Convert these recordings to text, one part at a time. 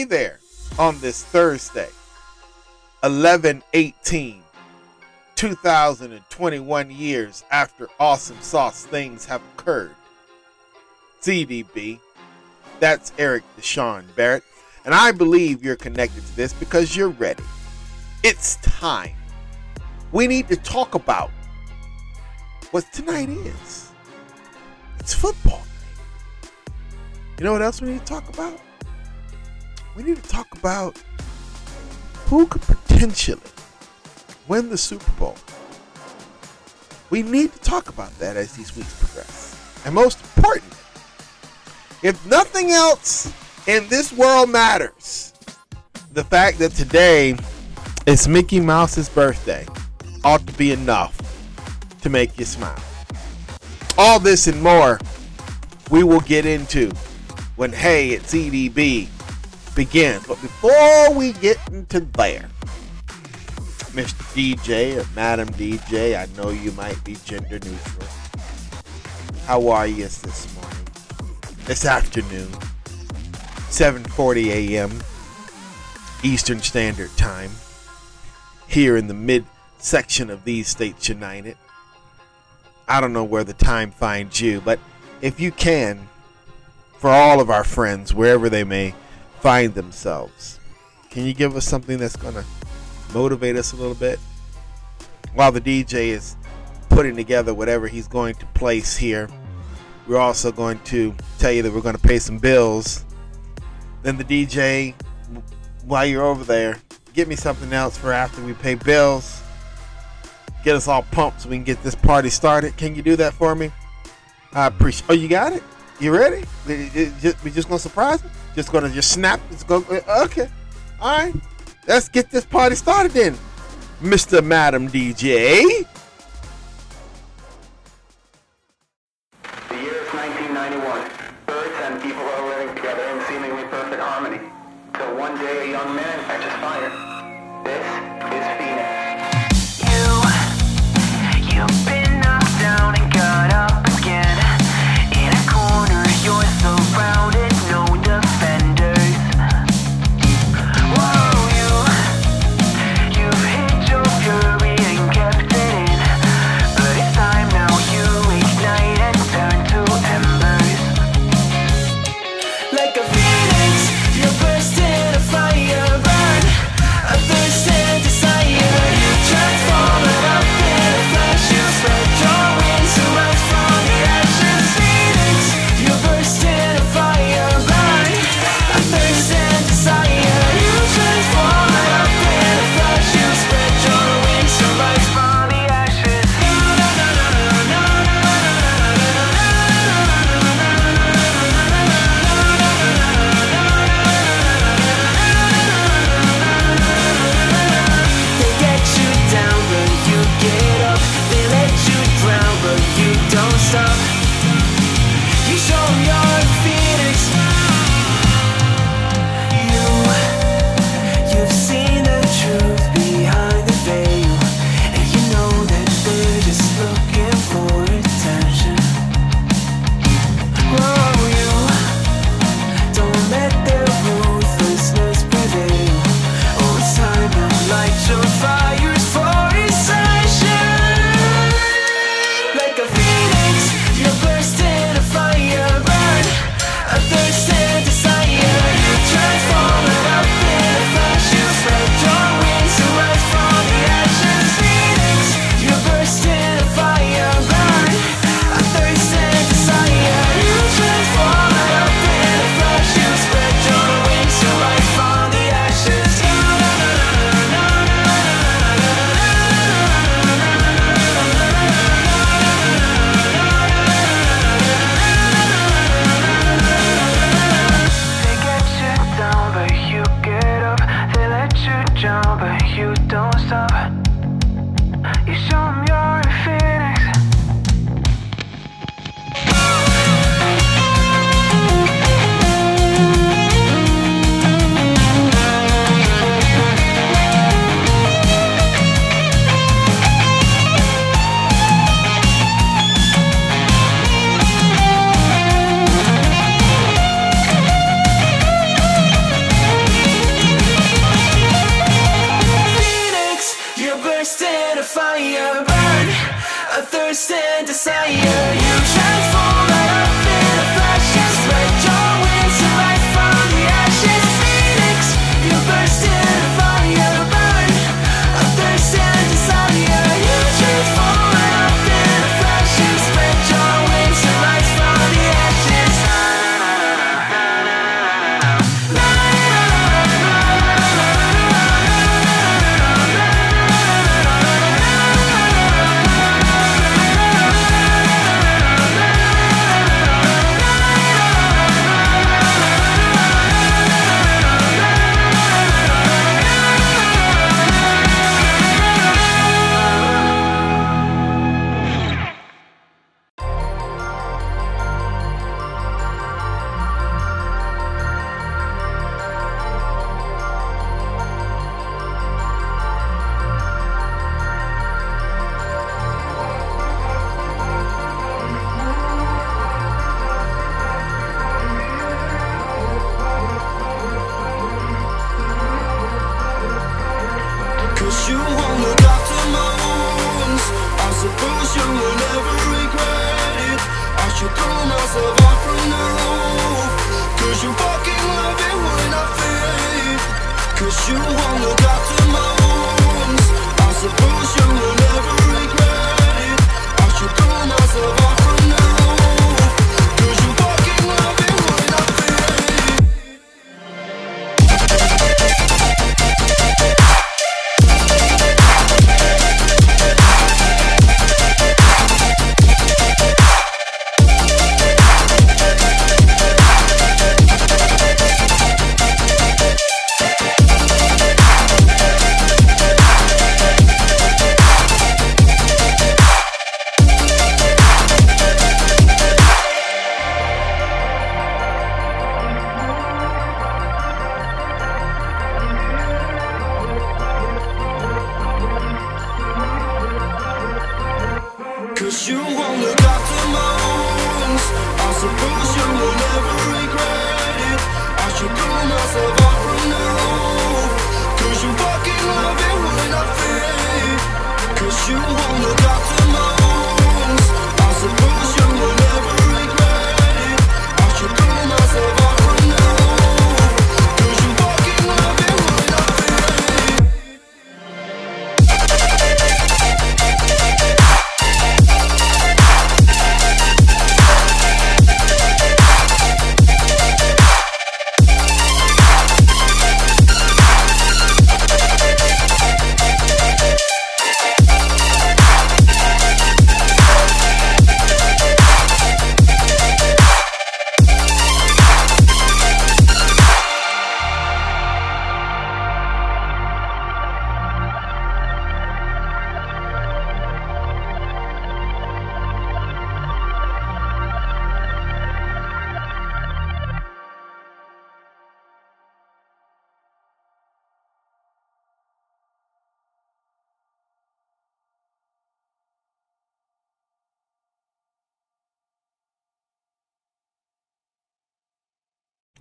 Hey there on this Thursday, 11 18, 2021 years after awesome sauce things have occurred. EDB, that's Erik DeSean Barrett, and I believe you're connected to this because you're ready. It's time. We need to talk about what tonight is. It's football night. You know what else we need to talk about? We need to talk about who could potentially win the Super Bowl. We need to talk about that as these weeks progress. And most importantly, if nothing else in this world matters, the fact that today is Mickey Mouse's birthday ought to be enough to make you smile. All this and more we will get into when Hey it's EDB begins. But before we get into there, Mr. DJ or Madam DJ, I know you might be gender neutral. How are you this morning? This afternoon, 7:40 a.m. Eastern Standard Time, here in the mid section of these states united. I don't know where the time finds you, but if you can, for all of our friends, wherever they may find themselves, can you give us something that's going to motivate us a little bit? While the DJ is putting together whatever he's going to place here, we're also going to tell you that we're going to pay some bills. Then the DJ, while you're over there, get me something else for after we pay bills. Get us all pumped so we can get this party started. Can you do that for me? I appreciate. Oh, you got it. You ready? We just, gonna surprise me. Just gonna just snap. It's go. Okay. All right. Let's get this party started then, Mr. Madam DJ.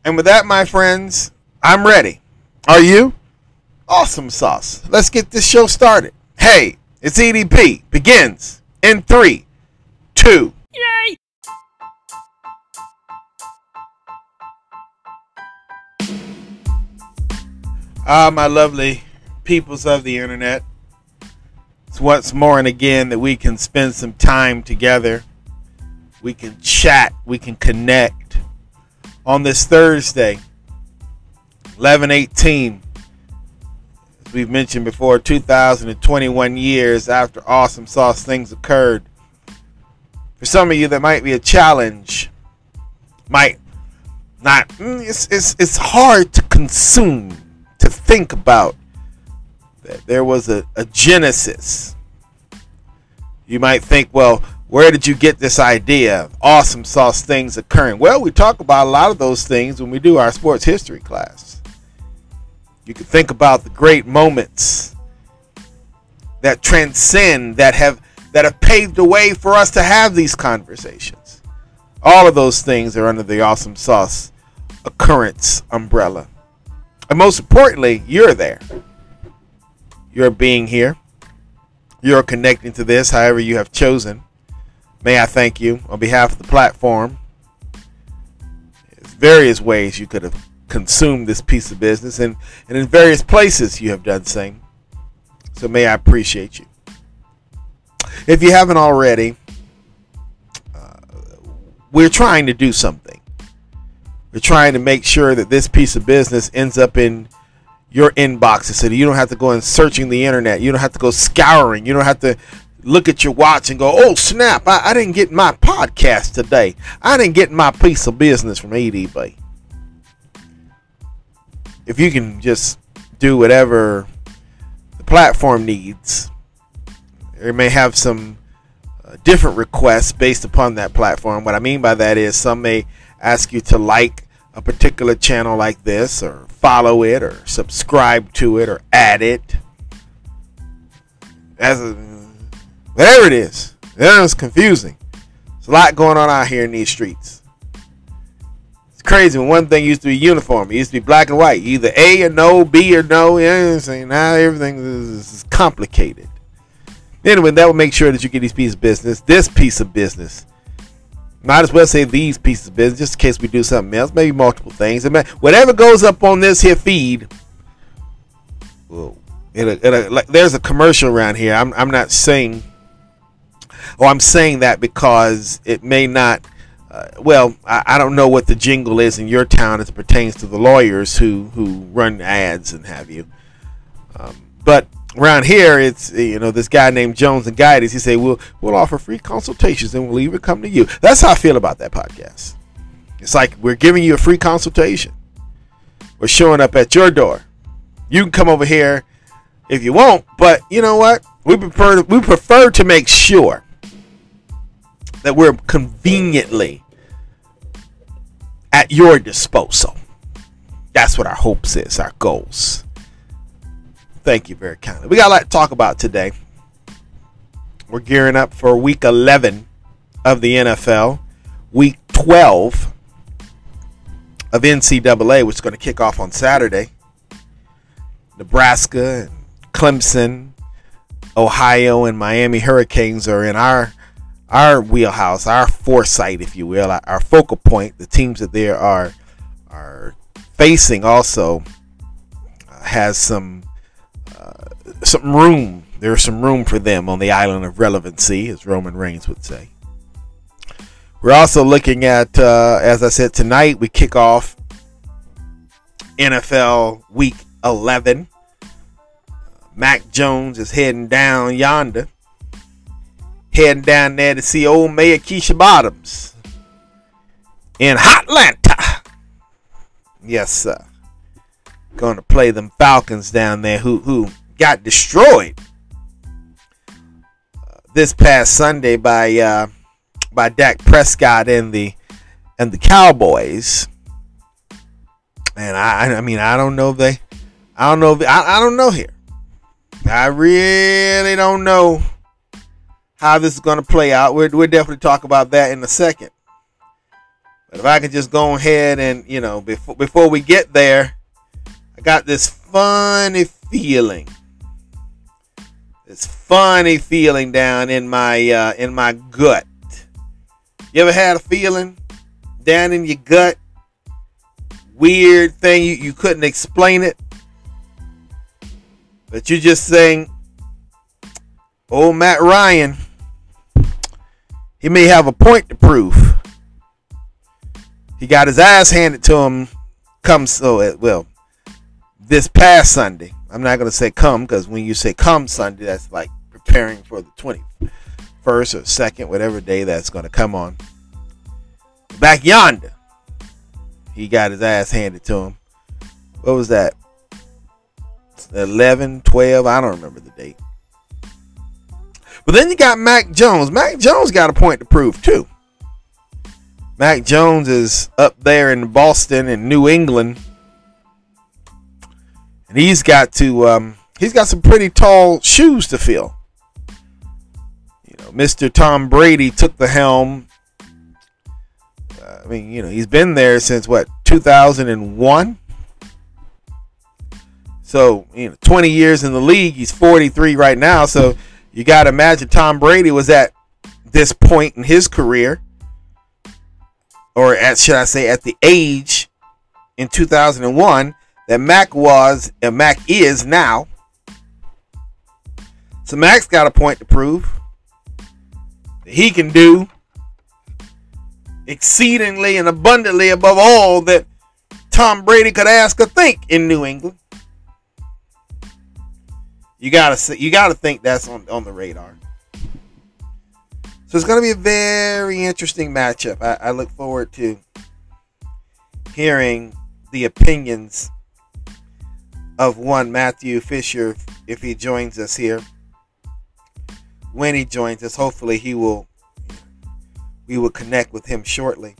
And with that, my friends, I'm ready. Are you? Awesome sauce. Let's get this show started. Hey, it's EDB. Begins in three, two. Ah, my lovely peoples of the internet. It's once more and again that we can spend some time together. We can chat. We can connect on this Thursday, 11 18. As we've mentioned before, 2021 years after Awesome Sauce things occurred. For some of you, that might be a challenge. Might not, mm, it's, it's, it's hard to consume, to think about that there was a, a genesis. You might think, well, where did you get this idea of awesome sauce things occurring? Well, we talk about a lot of those things when we do our sports history class. You can think about the great moments that transcend, that have that have paved the way for us to have these conversations. All of those things are under the awesome sauce occurrence umbrella. And most importantly, you're there. You're being here. You're connecting to this however you have chosen. May I thank you on behalf of the platform. There's various ways you could have consumed this piece of business, and, and in various places you have done same. So may I appreciate you. If you haven't already, uh, we're trying to do something. We're trying to make sure that this piece of business ends up in your inboxes so you don't have to go and searching the internet. You don't have to go scouring. You don't have to look at your watch and go, oh, snap, I, I didn't get my podcast today. I didn't get my piece of business from EDB. If you can just do whatever the platform needs, it may have some uh, different requests based upon that platform. What I mean by that is some may ask you to like a particular channel like this, or follow it, or subscribe to it, or add it. As a, whatever it is, it's confusing. There's a lot going on out here in these streets. It's crazy. When one thing used to be uniform, it used to be black and white, either A or no, B or no. Saying? Now everything is, complicated. Anyway, that will make sure that you get these pieces of business. This piece of business. Might as well say these pieces of business, just in case we do something else. Maybe multiple things. Whatever goes up on this here feed it'll, like, there's a commercial around here. I'm I'm not saying. Oh, I'm saying that because it may not. Uh, well, I, I don't know what the jingle is in your town as it pertains to the lawyers who who run ads and have you. Um, but around here, it's you know this guy named Jones and Guides. He say we'll we'll offer free consultations and we'll even come to you. That's how I feel about that podcast. It's like we're giving you a free consultation. We're showing up at your door. You can come over here if you want, but you know what? We prefer we prefer to make sure that we're conveniently at your disposal. That's what our hopes is, our goals. Thank you very kindly. We got a lot to talk about today. We're gearing up for week 11 of the NFL, week 12 of NCAA, which is going to kick off on Saturday. Nebraska, and Clemson, Ohio, and Miami Hurricanes are in our our wheelhouse, our foresight, if you will, our, focal point. The teams that they are are facing also uh, has some uh, some room. There's some room for them on the island of relevancy, as Roman Reigns would say. We're also looking at, uh, as I said tonight, we kick off NFL Week 11. Mac Jones is heading down yonder, heading down there to see old Mayor Keisha Bottoms in Hotlanta. Yes, sir. Going to play them Falcons down there who who got destroyed uh, this past Sunday by uh, by Dak Prescott and the and the Cowboys. And I I mean I don't know they I don't know if, I, I don't know here. I really don't know how this is going to play out. We'll, we'll definitely talk about that in a second. But if I could just go ahead and, you know, before before we get there, I got this funny feeling. This funny feeling down in my uh, in my gut. You ever had a feeling down in your gut? Weird thing you, you couldn't explain it. But you're just saying, Oh Matt Ryan, he may have a point to prove. He got his ass handed to him come so uh, well this past Sunday. I'm not gonna say come because when you say come Sunday, that's like preparing for the 21st or second, whatever day that's gonna come on. Back yonder, he got his ass handed to him. What was that? 11, 12, I don't remember the date. But then you got Mac Jones. Mac Jones got a point to prove too. Mac Jones is up there in Boston and New England. And he's got to um, he's got some pretty tall shoes to fill. You know, Mr. Tom Brady took the helm. Uh, I mean, you know, he's been there since what 2001. So, you know, 20 years in the league. He's 43 right now. So, you got to imagine Tom Brady was at this point in his career, or at, should I say, at the age in 2001 that Mac was, and Mac is now. So, Mac's got a point to prove. that He can do exceedingly and abundantly above all that Tom Brady could ask or think in New England. You gotta you gotta think that's on, on the radar. So it's gonna be a very interesting matchup. I, I look forward to hearing the opinions of one Matthew Fisher if he joins us here. When he joins us, hopefully he will we will connect with him shortly.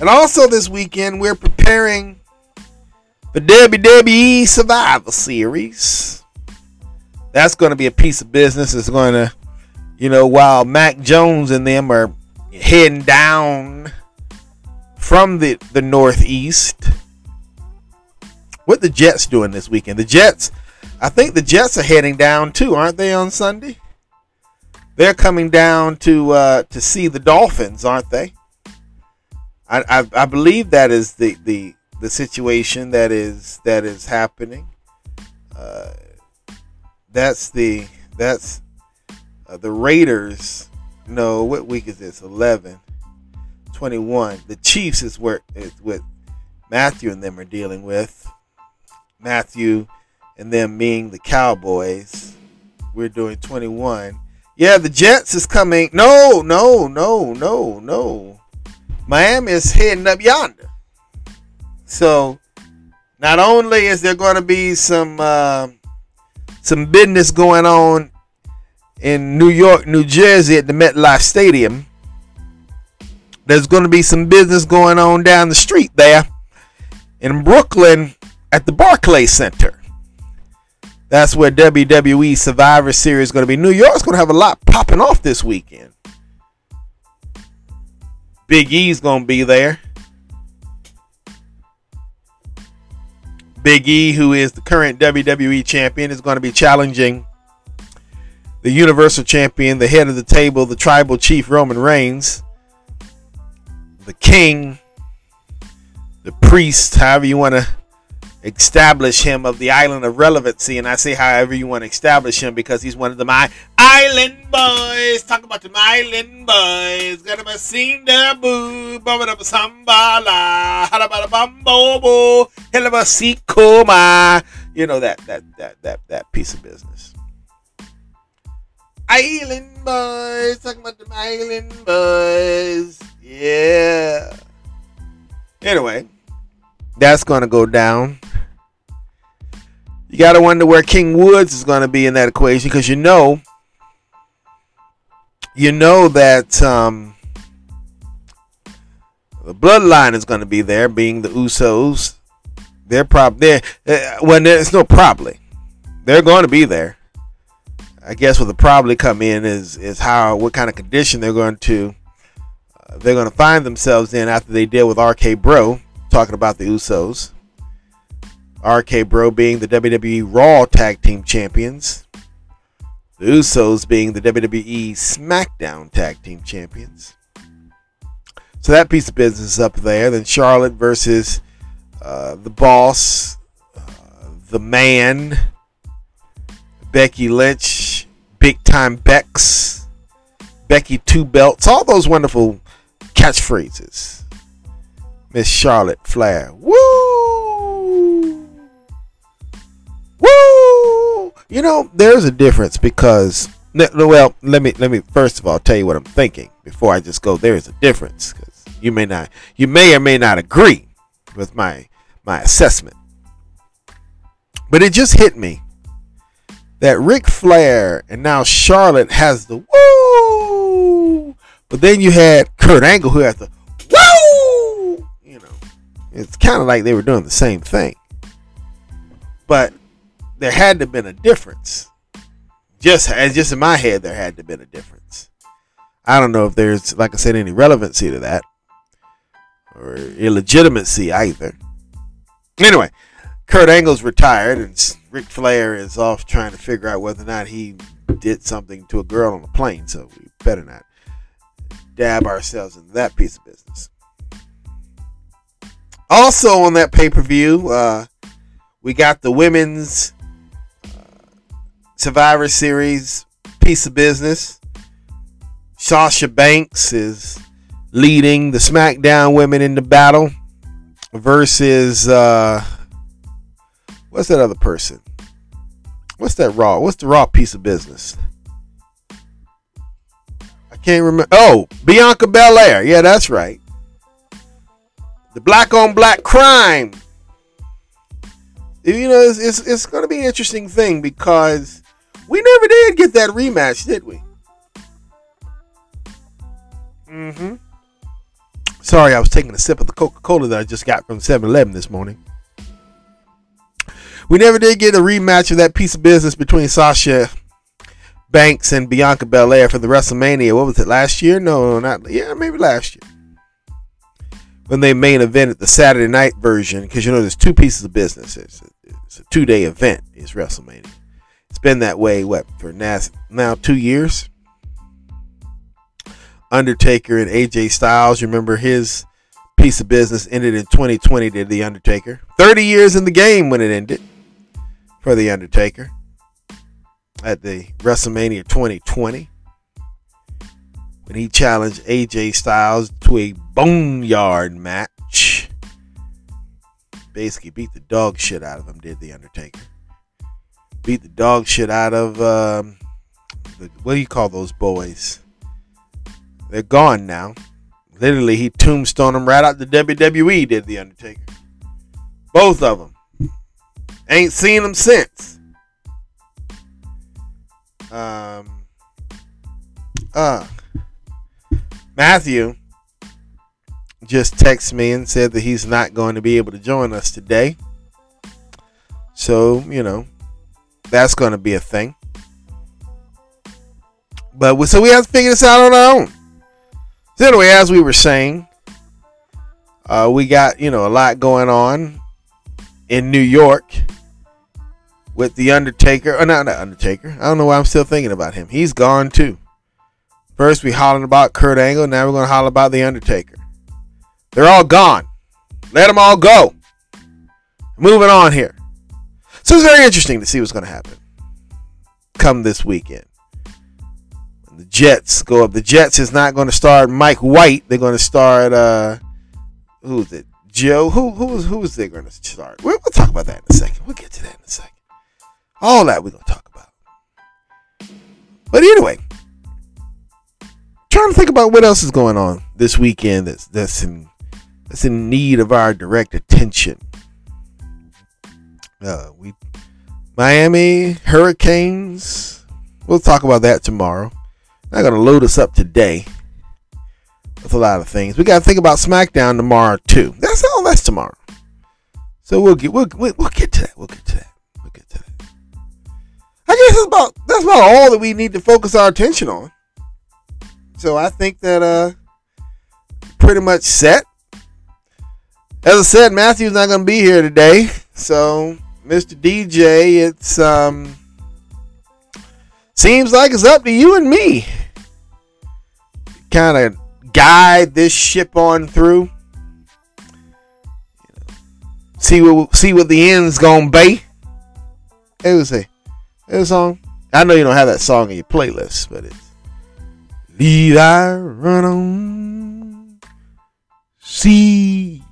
And also this weekend we're preparing the WWE Survivor Series that's going to be a piece of business. It's going to, you know, while Mac Jones and them are heading down from the, the Northeast. What the Jets doing this weekend? The Jets, I think the Jets are heading down too, aren't they on Sunday? They're coming down to uh, to see the Dolphins, aren't they? I, I, I believe that is the, the the situation that is that is happening. Uh, that's the that's uh, the Raiders. No, what week is this? 11, 21. The Chiefs is where is what Matthew and them are dealing with. Matthew and them being the Cowboys. We're doing 21. Yeah, the Jets is coming. No, no, no, no, no. Miami is heading up yonder. So, not only is there going to be some uh, some business going on in New York, New Jersey at the MetLife Stadium, there's going to be some business going on down the street there in Brooklyn at the Barclay Center. That's where WWE Survivor Series is going to be. New York's going to have a lot popping off this weekend. Big E's going to be there. Big E, who is the current WWE champion, is going to be challenging the Universal Champion, the head of the table, the tribal chief Roman Reigns, the king, the priest, however you want to establish him of the island of relevancy. And I say however you want to establish him because he's one of the my island boys. Talk about the island boys. Got him there, boo. Bumba up sambala. Halabala bambobo. Helaba sikoma. You know that that that that that piece of business. Island boys. Talking about the island boys. Yeah. Anyway, that's to go down. You got to wonder where King Woods is going to be in that equation because you know, you know that um, the bloodline is going to be there, being the Usos. They're probably there. Uh, when there's no probably, they're going to be there. I guess what the probably come in is is how what kind of condition they're going to uh, they're going to find themselves in after they deal with RK Bro talking about the Usos. RK Bro being the WWE Raw Tag Team Champions. The Usos being the WWE SmackDown Tag Team Champions. So that piece of business is up there. Then Charlotte versus uh, the Boss, uh, the Man, Becky Lynch, Big Time Bex, Becky Two Belts, all those wonderful catchphrases. Miss Charlotte Flair. Woo! You know, there's a difference because well, let me let me first of all tell you what I'm thinking before I just go. There is a difference because you may not, you may or may not agree with my my assessment, but it just hit me that Ric Flair and now Charlotte has the woo, but then you had Kurt Angle who has the woo. You know, it's kind of like they were doing the same thing, but there had to have been a difference. Just just in my head, there had to have been a difference. I don't know if there's, like I said, any relevancy to that or illegitimacy either. Anyway, Kurt Angle's retired, and Ric Flair is off trying to figure out whether or not he did something to a girl on a plane. So we better not dab ourselves into that piece of business. Also on that pay per view, uh, we got the women's Survivor Series piece of business. Sasha Banks is leading the SmackDown women in the battle versus uh, what's that other person? What's that Raw? What's the Raw piece of business? I can't remember. Oh, Bianca Belair. Yeah, that's right. The black on black crime. You know, it's, it's, it's going to be an interesting thing because we never did get that rematch, did we? Mm-hmm. Sorry, I was taking a sip of the Coca Cola that I just got from 7 Eleven this morning. We never did get a rematch of that piece of business between Sasha Banks and Bianca Belair for the WrestleMania. What was it, last year? No, not. Yeah, maybe last year. When they main event at the Saturday night version, because you know there's two pieces of business. It's a, it's a two day event, is WrestleMania. Been that way, what, for now, now two years? Undertaker and AJ Styles. Remember his piece of business ended in 2020, did The Undertaker. 30 years in the game when it ended for The Undertaker at the WrestleMania 2020 when he challenged AJ Styles to a boneyard match. Basically, beat the dog shit out of him, did The Undertaker. Beat the dog shit out of, um, the, what do you call those boys? They're gone now. Literally, he tombstoned them right out the WWE, did The Undertaker. Both of them. Ain't seen them since. Um, uh, Matthew just texted me and said that he's not going to be able to join us today. So, you know, that's going to be a thing. But we, so we have to figure this out on our own. So anyway, as we were saying, uh, we got you know a lot going on in New York with the Undertaker. Or not the Undertaker. I don't know why I'm still thinking about him. He's gone too. First we hollering about Kurt Angle. Now we're gonna holler about the Undertaker. They're all gone. Let them all go. Moving on here. So it's very interesting to see what's gonna happen come this weekend. The Jets go up. The Jets is not going to start Mike White. They're going to start uh who's it? Joe. Who who's who's they going to start? We'll, we'll talk about that in a second. We'll get to that in a second. All that we're going to talk about. But anyway, trying to think about what else is going on this weekend that's that's in that's in need of our direct attention. Uh, we Miami Hurricanes. We'll talk about that tomorrow. Not gonna load us up today with a lot of things. We got to think about SmackDown tomorrow too. That's all. That's tomorrow. So we'll get we'll, we'll we'll get to that. We'll get to that. We'll get to that. I guess that's about that's about all that we need to focus our attention on. So I think that uh pretty much set. As I said, Matthew's not gonna be here today. So Mr. DJ, it's um seems like it's up to you and me. Kind of guide this ship on through. See what see what the end's gonna be. It was a it song. I know you don't have that song in your playlist, but it's Lead I run on. See.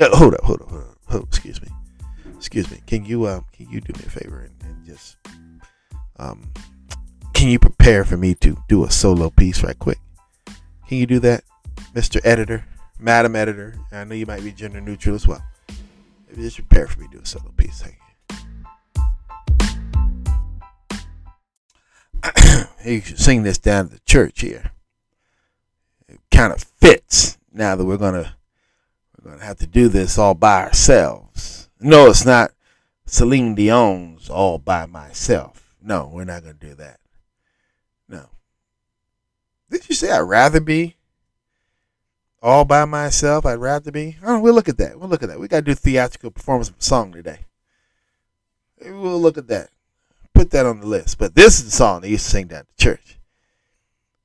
Uh, hold up, hold up, hold up. Hold up, excuse me. Excuse me. Can you uh, can you do me a favor and, and just um can you prepare for me to do a solo piece right quick? Can you do that, Mr. Editor, Madam Editor? I know you might be gender neutral as well. Just prepare for me to do a solo piece. Thank you. you should sing this down the church here. It kind of fits now that we're gonna we're gonna have to do this all by ourselves. No, it's not Celine Dion's all by myself. No, we're not gonna do that. No. Did you say I'd rather be all by myself? I'd rather be. Oh, we'll look at that. We'll look at that. We gotta do theatrical performance of a song today. We'll look at that. Put that on the list. But this is the song they used to sing down at the church.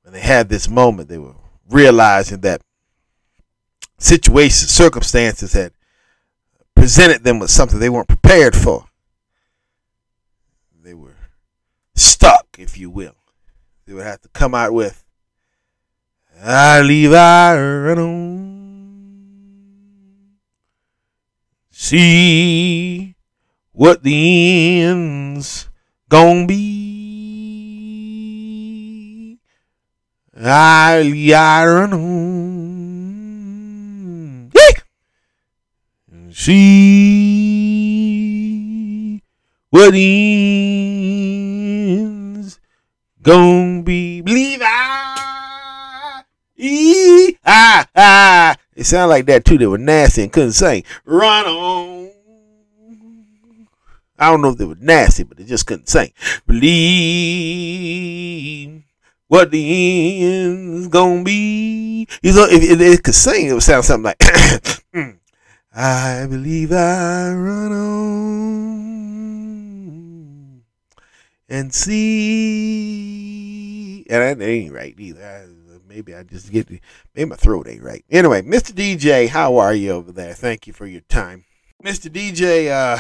When they had this moment, they were realizing that situations, circumstances had presented them with something they weren't prepared for. They were stuck, if you will. They would have to come out with I leave I run on. See what the end's gonna be. I leave I run on. Yay! See what end's gonna be. Believe I. E ah ah. It sounded like that too. They were nasty and couldn't sing. Run on. I don't know if they were nasty, but they just couldn't sing. Believe what the end's gonna be. You know, if, if they could sing, it would sound something like. I believe I run on and see. And that ain't right either. I, maybe I just get maybe my throat ain't right. Anyway, Mr. DJ, how are you over there? Thank you for your time, Mr. DJ. Uh,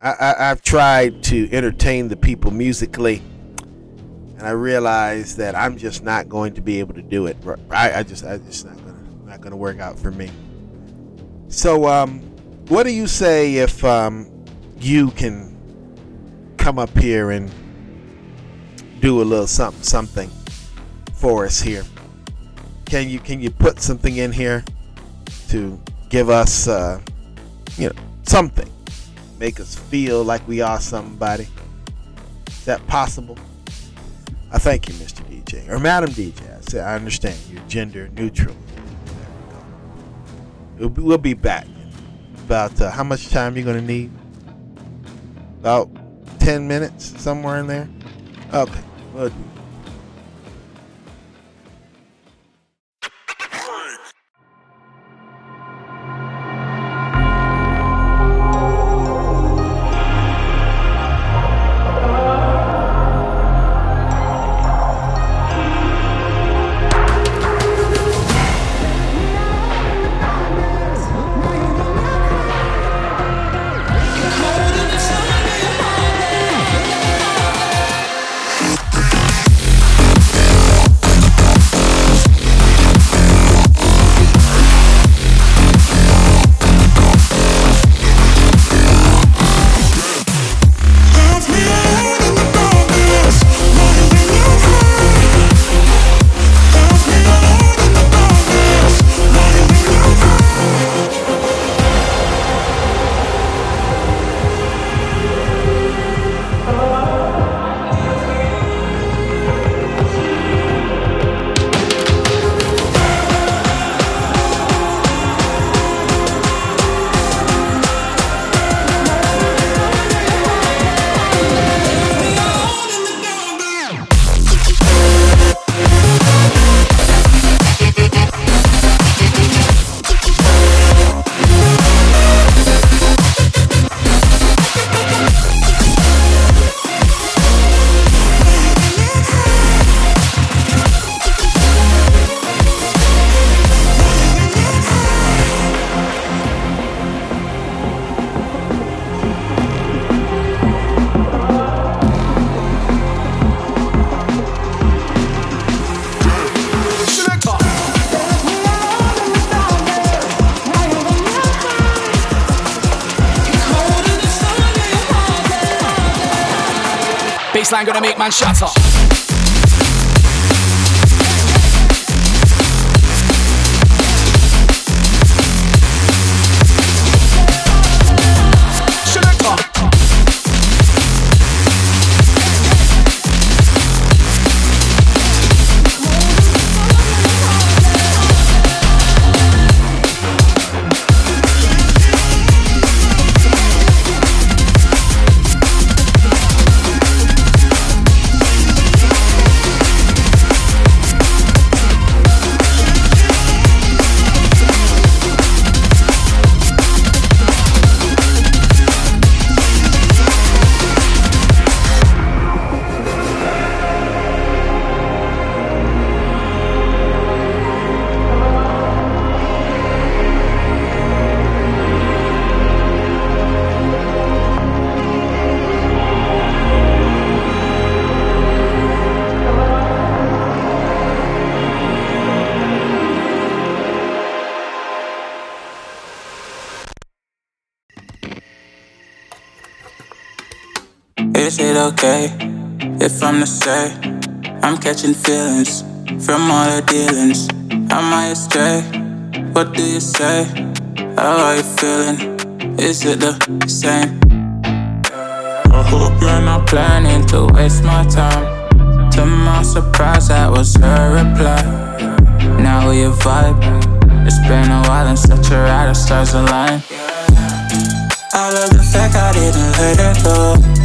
I, I, I've tried to entertain the people musically, and I realize that I'm just not going to be able to do it. I, I just, I just not gonna, not gonna work out for me. So, um, what do you say if um, you can come up here and do a little something, something for us here? Can you, can you put something in here to give us, uh, you know, something? make us feel like we are somebody. Is that possible? I thank you, Mr. DJ or Madam DJ. I say I understand you're gender neutral. We'll be, back. About uh, how much time you're gonna need? About ten minutes, somewhere in there. Okay, Baseline gonna make man shatter. If I'm to I'm catching feelings from all the dealings? Am I astray? What do you say? How are you feeling? Is it the same? I hope you're not planning to waste my time. To my surprise, that was her reply. Now we vibe. It's been a while and such a ride, the stars align. I love the fact I didn't let her go.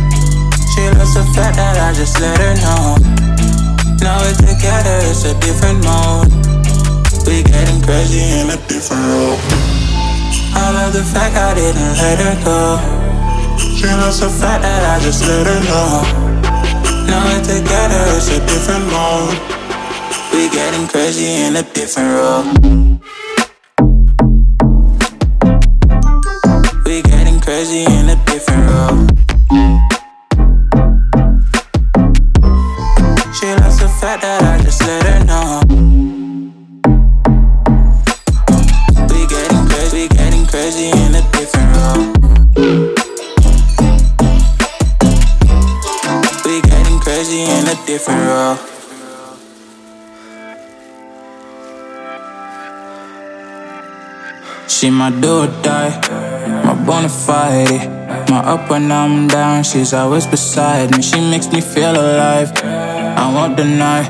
She loves the fact that I just let her know. Now we're together, it's a different mode. We getting crazy in a different role. I love the fact I didn't let her go. She loves the fact that I just let her know. Now we're together, it's a different mode. We getting crazy in a different role. We getting crazy. Fact that I just let her know. We getting crazy, we getting crazy in a different role. We getting crazy in a different role. She my do or die, my bona fide. My up when I'm down, she's always beside me. She makes me feel alive. I won't deny.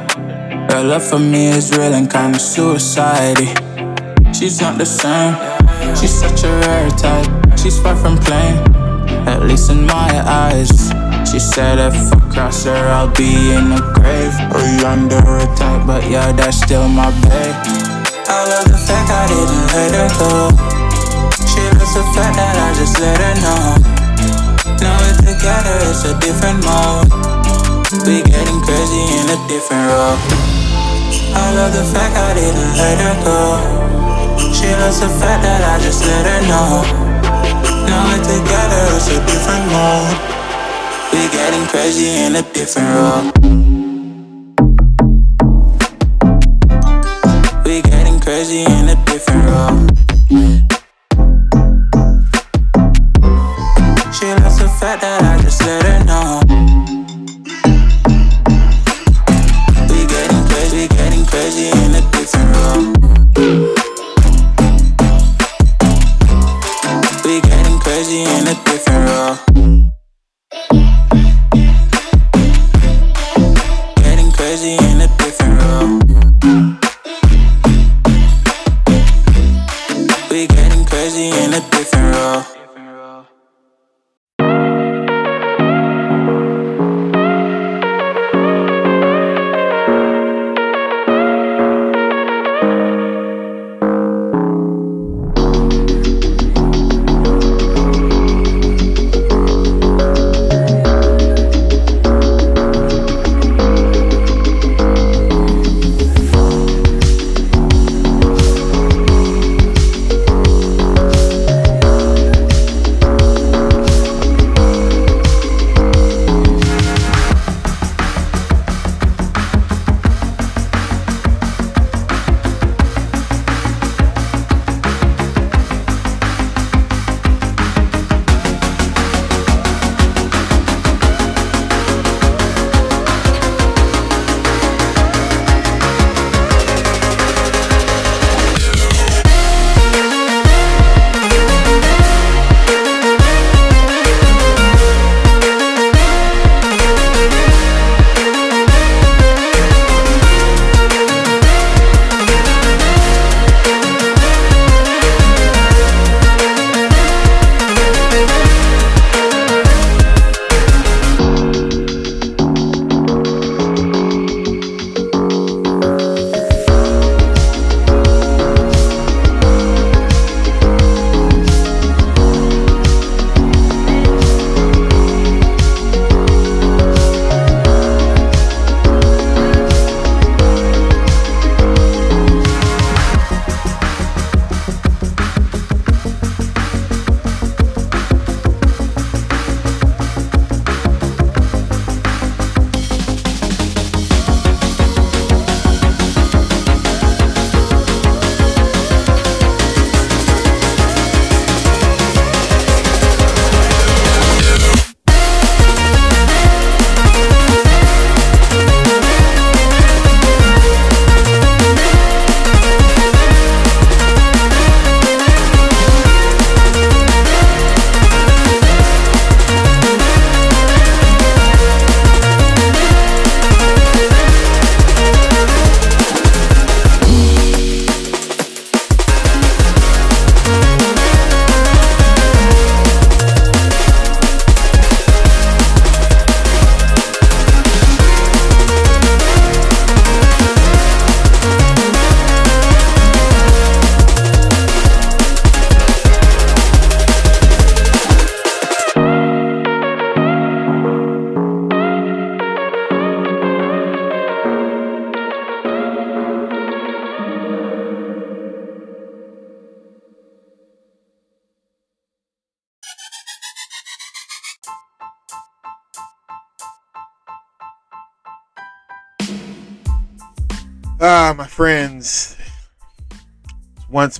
Her love for me is real and kinda suicide. She's not the same. She's such a rare type. She's far from plain, at least in my eyes. She said if I cross her, I'll be in the grave or under a type. But yeah, that's still my babe. I love the fact I didn't let her go. She loves the fact that I just let her know. Now we're together, it's a different mode. We getting crazy in a different role. I love the fact I didn't let her go. She loves the fact that I just let her know. Now we're together, it's a different mode. We getting crazy in a different role. We getting crazy in a different role. Fact that I just let her know.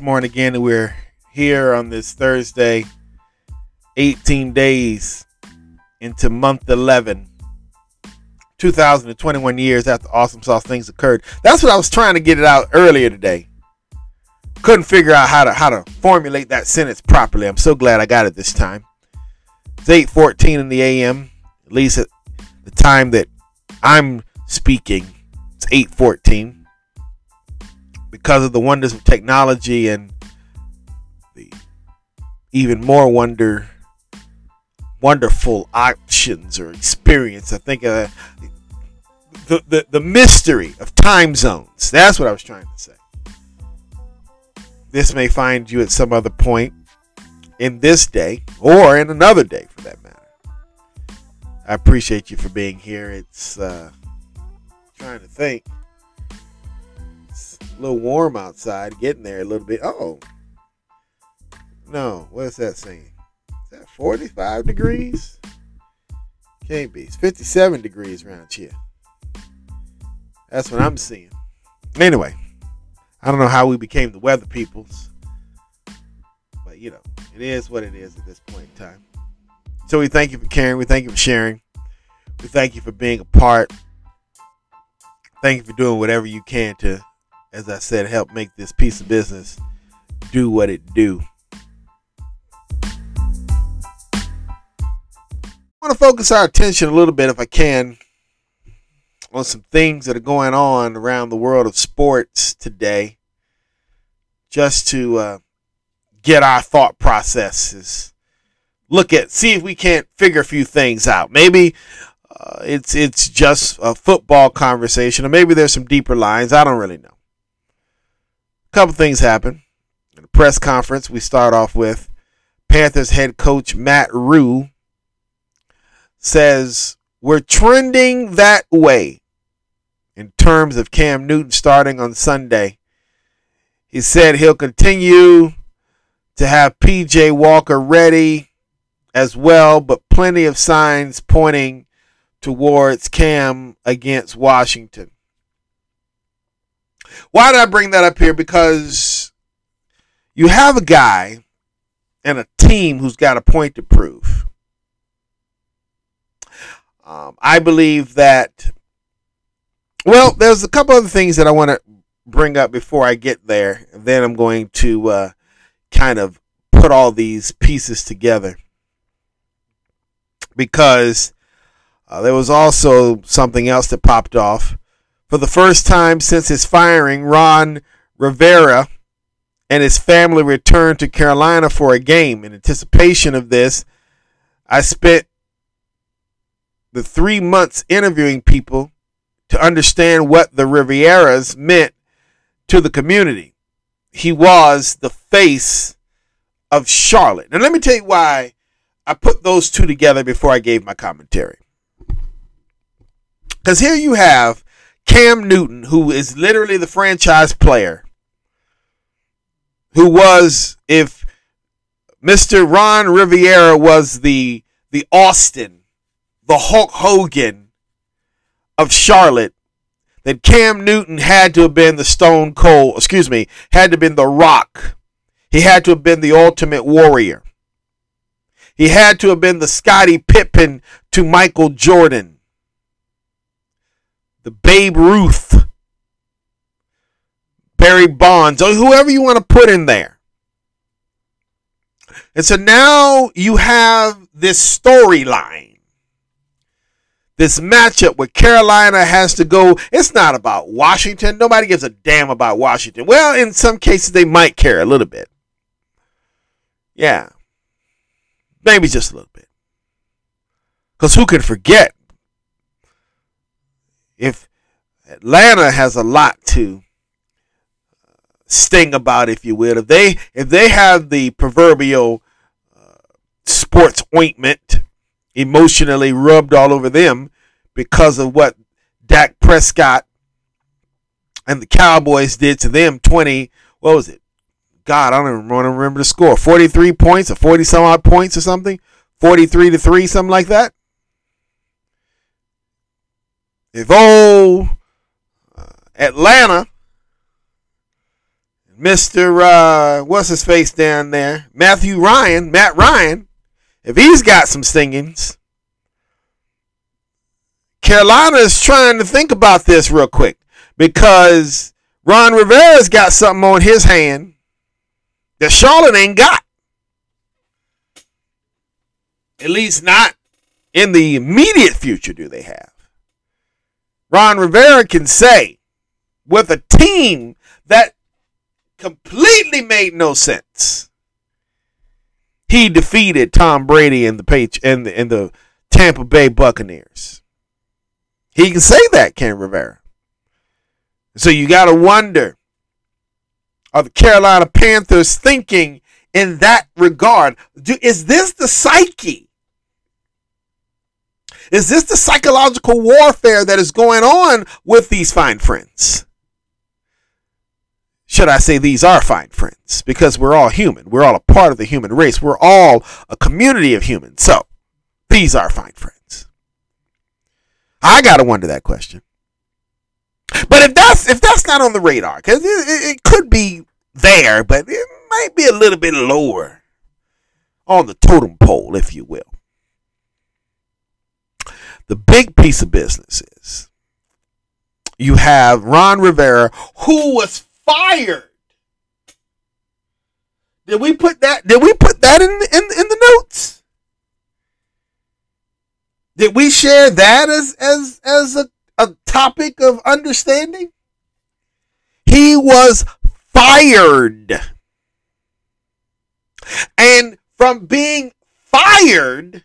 Once more and again, we're here on this Thursday, 18 days into month 11, 2021 years after Awesome Sauce things occurred. That's what I was trying to get it out earlier today. Couldn't figure out how to how to formulate that sentence properly. I'm so glad I got it this time. It's 8:14 in the a.m. At least at the time that I'm speaking. It's 8:14 because of the wonders of technology and the even more wonder wonderful options or experience. I think uh, the, the the mystery of time zones. That's what I was trying to say. This may find you at some other point in this day or in another day for that matter. I appreciate you for being here. It's uh, trying to think. A little warm outside. Getting there a little bit. Oh, no. What is that saying? Is that 45 degrees? Can't be. It's 57 degrees around here. That's what I'm seeing. Anyway, I don't know how we became the weather peoples, but you know, it is what it is at this point in time. So we thank you for caring. We thank you for sharing. We thank you for being a part. Thank you for doing whatever you can to, as I said, help make this piece of business do what it do. I want to focus our attention a little bit, if I can, on some things that are going on around the world of sports today, just to uh, get our thought processes. Look at, see if we can't figure a few things out. Maybe uh, it's it's just a football conversation, or maybe there's some deeper lines. I don't really know. A couple things happen. In a press conference, we start off with Panthers head coach Matt Rhule says we're trending that way in terms of Cam Newton starting on Sunday. He said he'll continue to have PJ Walker ready as well, but plenty of signs pointing towards Cam against Washington. Why did I bring that up here? Because you have a guy and a team who's got a point to prove. Um, I believe that. Well, there's a couple other things that I want to bring up before I get there. And then I'm going to uh, kind of put all these pieces together. Because uh, there was also something else that popped off. For the first time since his firing, Ron Rivera and his family returned to Carolina for a game. In anticipation of this, I spent the three months interviewing people to understand what the Riveras meant to the community. He was the face of Charlotte. And let me tell you why I put those two together before I gave my commentary. Because here you have Cam Newton, who is literally the franchise player, who was, if Mr. Ron Rivera was the the Austin, the Hulk Hogan of Charlotte, then Cam Newton had to have been the Stone Cold, excuse me, had to have been the Rock. He had to have been the Ultimate Warrior. He had to have been the Scottie Pippen to Michael Jordan. The Babe Ruth. Barry Bonds, or whoever you want to put in there. And so now you have this storyline, this matchup where Carolina has to go. It's not about Washington. Nobody gives a damn about Washington. Well, in some cases, they might care a little bit. Yeah. Maybe just a little bit. Because who could forget if Atlanta has a lot to sting about, if you will. If they if they have the proverbial uh, sports ointment emotionally rubbed all over them because of what Dak Prescott and the Cowboys did to them, twenty what was it? God, I don't even want to remember the score. Forty three points or forty some odd points or something. Forty three to three, something like that. If old uh, Atlanta Mr. Uh, what's his face down there? Matthew Ryan, Matt Ryan, if he's got some stingings, Carolina is trying to think about this real quick because Ron Rivera's got something on his hand that Charlotte ain't got. At least not in the immediate future do they have. Ron Rivera can say with a team that completely made no sense. He defeated Tom Brady and the Page and the, and the Tampa Bay Buccaneers. He can say that, Ken Rivera. So you got to wonder are the Carolina Panthers thinking in that regard? Do, is this the psyche? Is this the psychological warfare that is going on with these fine friends? Should I say these are fine friends? Because we're all human. We're all a part of the human race. We're all a community of humans. So, these are fine friends. I gotta wonder that question. But if that's if that's not on the radar, because it, it, it could be there, but it might be a little bit lower on the totem pole, if you will. The big piece of business is you have Ron Rivera, who was fired. Did we put that? Did we put that in in, in the notes? Did we share that as as as a, a topic of understanding? He was fired. And from being fired,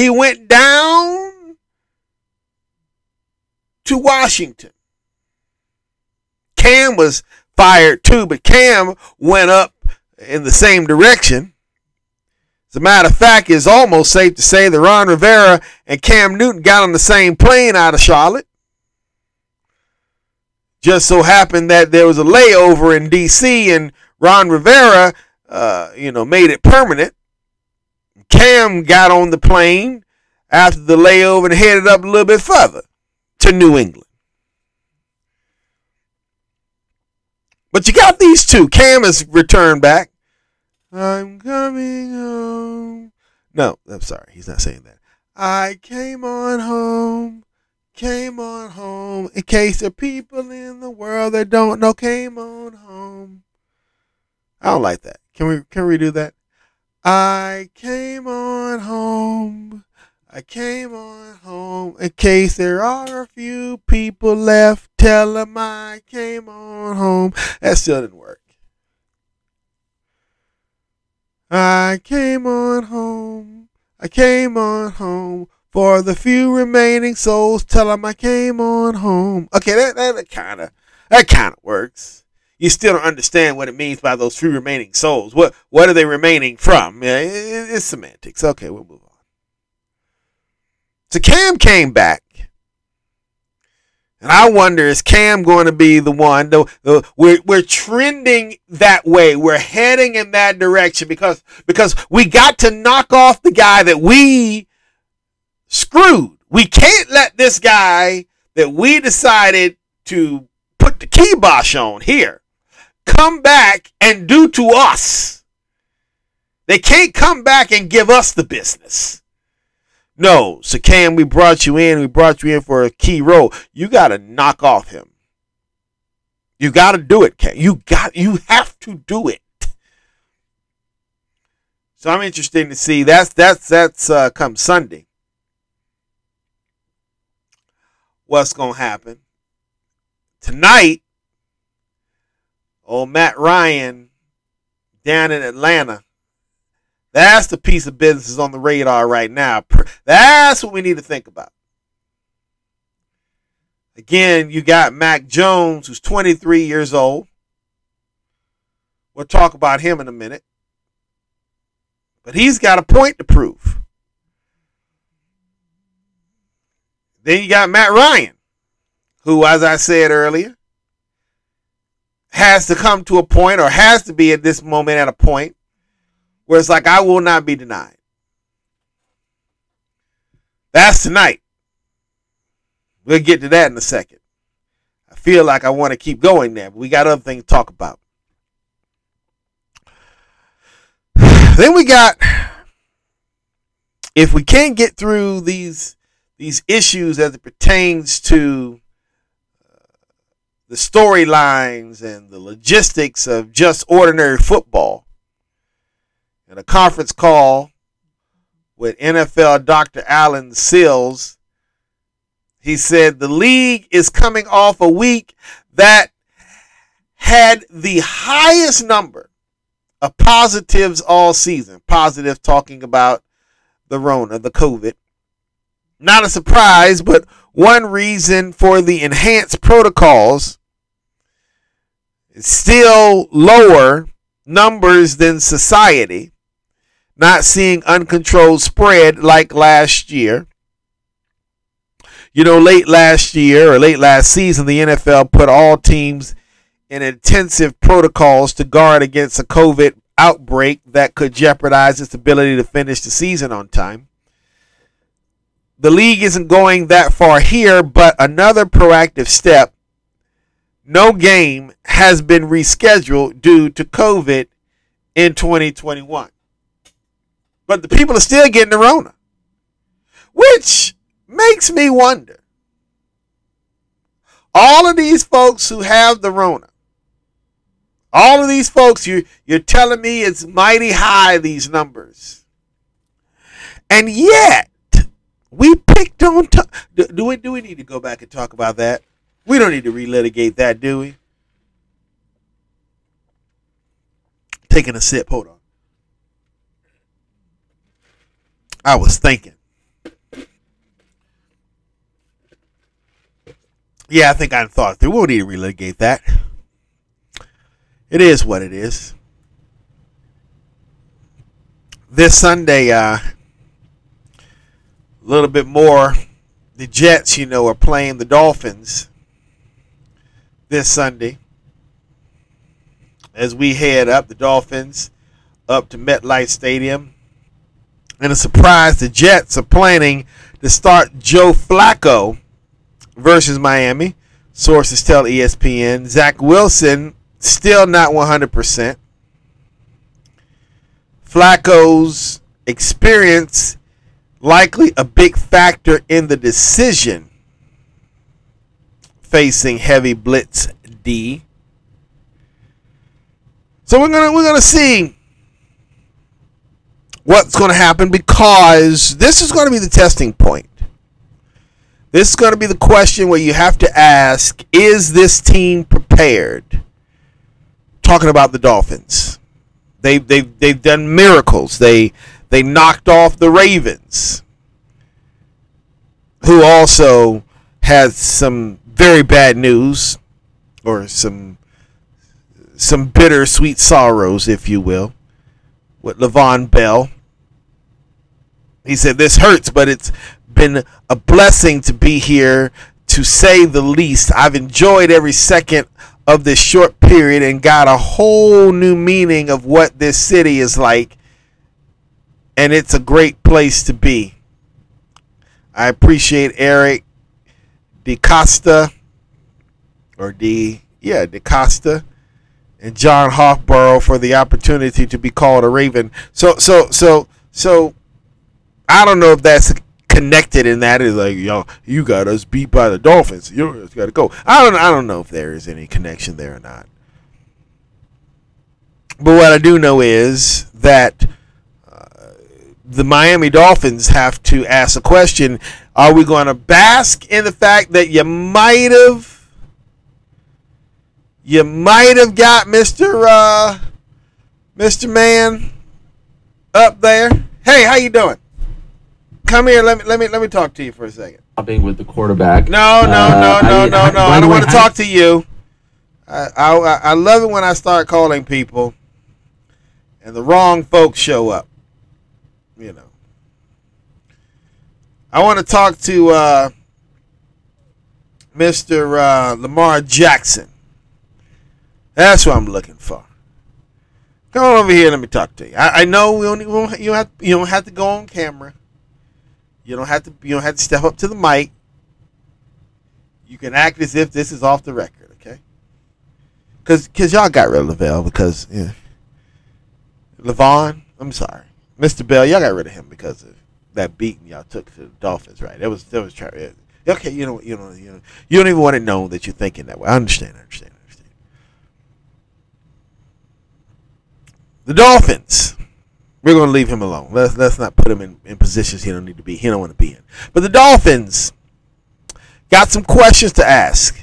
he went down to Washington. Cam was fired too, but Cam went up in the same direction. As a matter of fact, it's almost safe to say that Ron Rivera and Cam Newton got on the same plane out of Charlotte. Just so happened that there was a layover in D.C. and Ron Rivera, uh, you know, made it permanent. Cam got on the plane after the layover and headed up a little bit further to New England. But you got these two. Cam has returned back. I'm coming home. No, I'm sorry. He's not saying that. I came on home. Came on home. In case are people in the world that don't know, came on home. I don't like that. Can we can we do that? I came on home. I came on home. In case there are a few people left, tell them I came on home. That still didn't work. I came on home. I came on home. For the few remaining souls, tell them I came on home. Okay, that that kind of that kind of works. You still don't understand what it means by those few remaining souls. What what are they remaining from? It's semantics. Okay, we'll move on. So Cam came back. And I wonder is Cam going to be the one? The, the, we're we're trending that way. We're heading in that direction because because we got to knock off the guy that we screwed. We can't let this guy that we decided to put the kibosh on here come back and do to us. They can't come back and give us the business. No, so Cam, we brought you in. We brought you in for a key role. You got to knock off him. You got to do it, Cam. You got. You have to do it. So I'm interested to see. That's that's that's uh, come Sunday. What's gonna happen tonight? Old Matt Ryan down in Atlanta. That's the piece of business that's on the radar right now. That's what we need to think about. Again, you got Mac Jones, who's 23 years old. We'll talk about him in a minute. But he's got a point to prove. Then you got Matt Ryan, who, as I said earlier, has to come to a point or has to be at this moment at a point where it's like, I will not be denied. That's tonight. We'll get to that in a second. I feel like I want to keep going there, but we got other things to talk about. then we got if we can't get through these these issues as it pertains to the storylines and the logistics of just ordinary football in a conference call with NFL Dr. Allen Sills he said the league is coming off a week that had the highest number of positives all season. Positive talking about the Rona, the COVID. Not a surprise, but one reason for the enhanced protocols still lower numbers than society. Not seeing uncontrolled spread like last year. You know, late last year or late last season, the NFL put all teams in intensive protocols to guard against a COVID outbreak that could jeopardize its ability to finish the season on time. The league isn't going that far here, but another proactive step no game has been rescheduled due to COVID in 2021. But the people are still getting the Rona, which makes me wonder. All of these folks who have the Rona, all of these folks, you, you're telling me it's mighty high, these numbers. And yet, we picked on. T- do, do, we, do we need to go back and talk about that? We don't need to relitigate that, do we? Taking a sip. Hold on. I was thinking. Yeah, I think I thought through. We won't need to relitigate that. It is what it is. This Sunday, uh, a little bit more. The Jets, you know, are playing the Dolphins this Sunday. As we head up, the Dolphins up to MetLife Stadium. And a surprise, the Jets are planning to start Joe Flacco versus Miami. Sources tell ESPN. Zach Wilson still not 100%. Flacco's experience likely a big factor in the decision facing heavy blitz D. So we're gonna we're gonna see what's gonna happen because this is gonna be the testing point. This is gonna be the question where you have to ask: Is this team prepared? Talking about the Dolphins, they they they've done miracles. They they knocked off the Ravens, who also had some very bad news or some some bitter sweet sorrows, if you will, with Le'Veon Bell. He said, This hurts, but it's been a blessing to be here to say the least. I've enjoyed every second of this short period and got a whole new meaning of what this city is like. And it's a great place to be. I appreciate Eric DeCosta or D yeah, DeCosta and John Harbaugh for the opportunity to be called a Raven. So so so so I don't know if that's connected in that is like yo you got us beat by the Dolphins. You got to go. I don't I don't know if there is any connection there or not. But what I do know is that the Miami Dolphins have to ask a question: Are we going to bask in the fact that you might have, you might have got Mister uh, Mister Man up there? Hey, how you doing? Come here. Let me let me let me talk to you for a second. Being with the quarterback. No, no, Uh, no, no, I- no, I- no. by I don't want to I- talk to you. I, I I love it when I start calling people, and the wrong folks show up. You know. I want to talk to uh, Mr. Uh, Lamar Jackson. That's what I'm looking for. Come on over here. Let me talk to you. I, I know we only we don't, you don't have you don't have to go on camera. You don't have to you don't have to step up to the mic. You can act as if this is off the record, okay? Cause, cause y'all got rid of Lavelle because yeah. Le'Veon, I'm sorry, Mr. Bell, y'all got rid of him because of that beating y'all took to the Dolphins, right? That was that was try- okay. You know, you know, you know, you don't even want to know that you're thinking that way. I understand. I understand. I understand. The Dolphins. We're going to leave him alone. Let's let's not put him in, in positions he don't need to be. He don't want to be in. But the Dolphins got some questions to ask.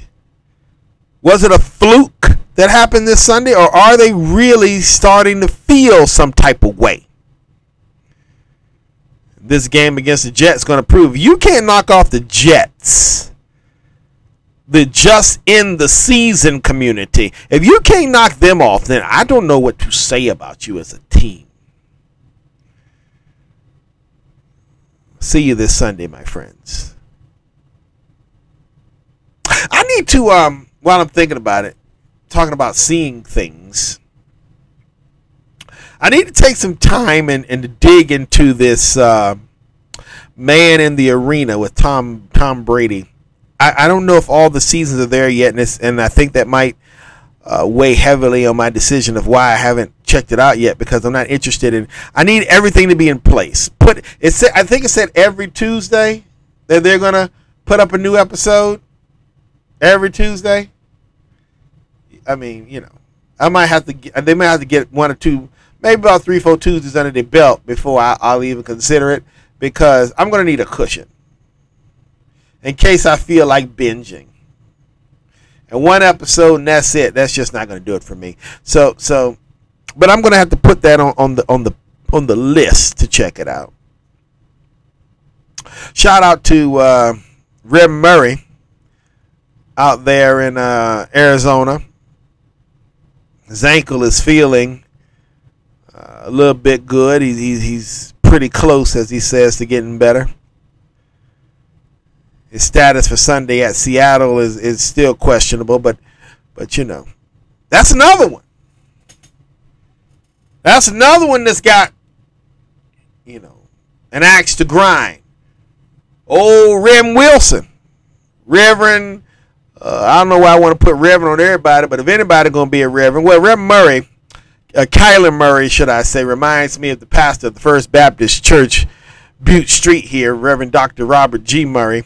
Was it a fluke that happened this Sunday, or are they really starting to feel some type of way? This game against the Jets going to prove you can't knock off the Jets. The just in the season community. If you can't knock them off, then I don't know what to say about you as a team. See you this Sunday, my friends. I need to, um, while I'm thinking about it, talking about seeing things. I need to take some time and, and dig into this uh, man in the arena with Tom Tom Brady. I, I don't know if all the seasons are there yet, and, and I think that might uh, weigh heavily on my decision of why I haven't checked it out yet because I'm not interested in. I need everything to be in place. Put it. Said, I think it said every Tuesday that they're gonna put up a new episode. Every Tuesday. I mean, you know, I might have to. Get, they might have to get one or two, maybe about three, four Tuesdays under the belt before I, I'll even consider it because I'm gonna need a cushion. In case I feel like binging. And one episode and that's it. That's just not going to do it for me. So so but i'm going to have to put that on, on the on the on the list to check it out. Shout out to uh reb murray out there in uh arizona. His ankle is feeling a little bit good he's, he's he's pretty close as he says to getting better his status for Sunday at Seattle is, is still questionable, but but you know, that's another one. That's another one that's got, you know, an axe to grind. Old Rem Wilson, Reverend. Uh, I don't know why I want to put Reverend on everybody, but if anybody gonna be a Reverend, well, Reverend Murray, uh, Kyler Murray, should I say, reminds me of the pastor of the First Baptist Church, Butte Street here, Reverend Dr. Robert G. Murray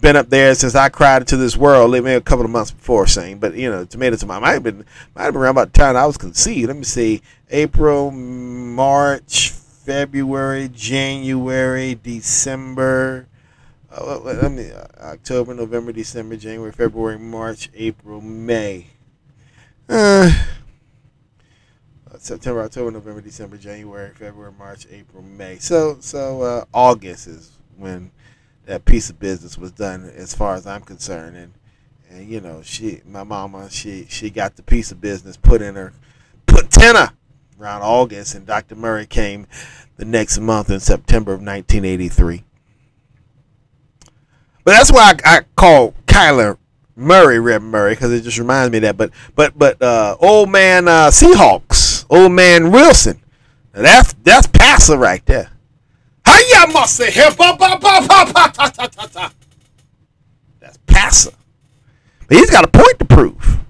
been up there since I cried into this world, maybe a couple of months before saying, but you know, tomato tomato might have been might have been around about the time I was conceived. Let me see. April, March, February, January, December. Uh, let me uh, October, November, December, January, February, March, April, May. Uh, September, October, November, December, January, February, March, April, May. So so uh, August is when that piece of business was done as far as I'm concerned and and you know she my mama she she got the piece of business put in her put around August and Dr. Murray came the next month in September of 1983 but that's why I, I call Kyler Murray Reb Murray because it just reminds me of that but but but uh, old man uh, Seahawks old man Wilson. Now that's that's passer right there. Hiya must hip up up. That's passer. But he's got a point to prove.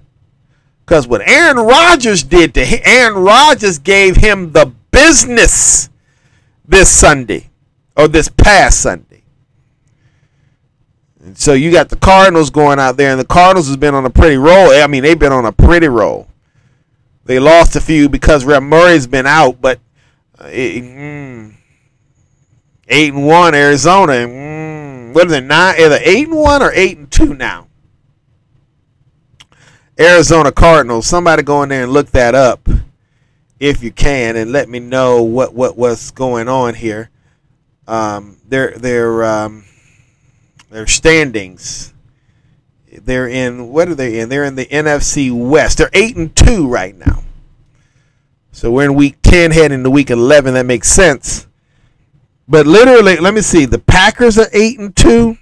Because what Aaron Rodgers did to him, Aaron Rodgers gave him the business this Sunday or this past Sunday. And so you got the Cardinals going out there, and the Cardinals has been on a pretty roll. I mean, they've been on a pretty roll. They lost a few because Reb Murray's been out, but uh, it, mm, eight and one Arizona. Mm, what is it? Nine? Either eight and one or eight and two now. Arizona Cardinals. Somebody go in there and look that up if you can, and let me know what what what's going on here. Um, their their um, their standings. They're in what are they in? They're in the NFC West. They're eight and two right now. So we're in week ten, heading to week eleven. That makes sense. But literally, let me see. The Packers are eight and two.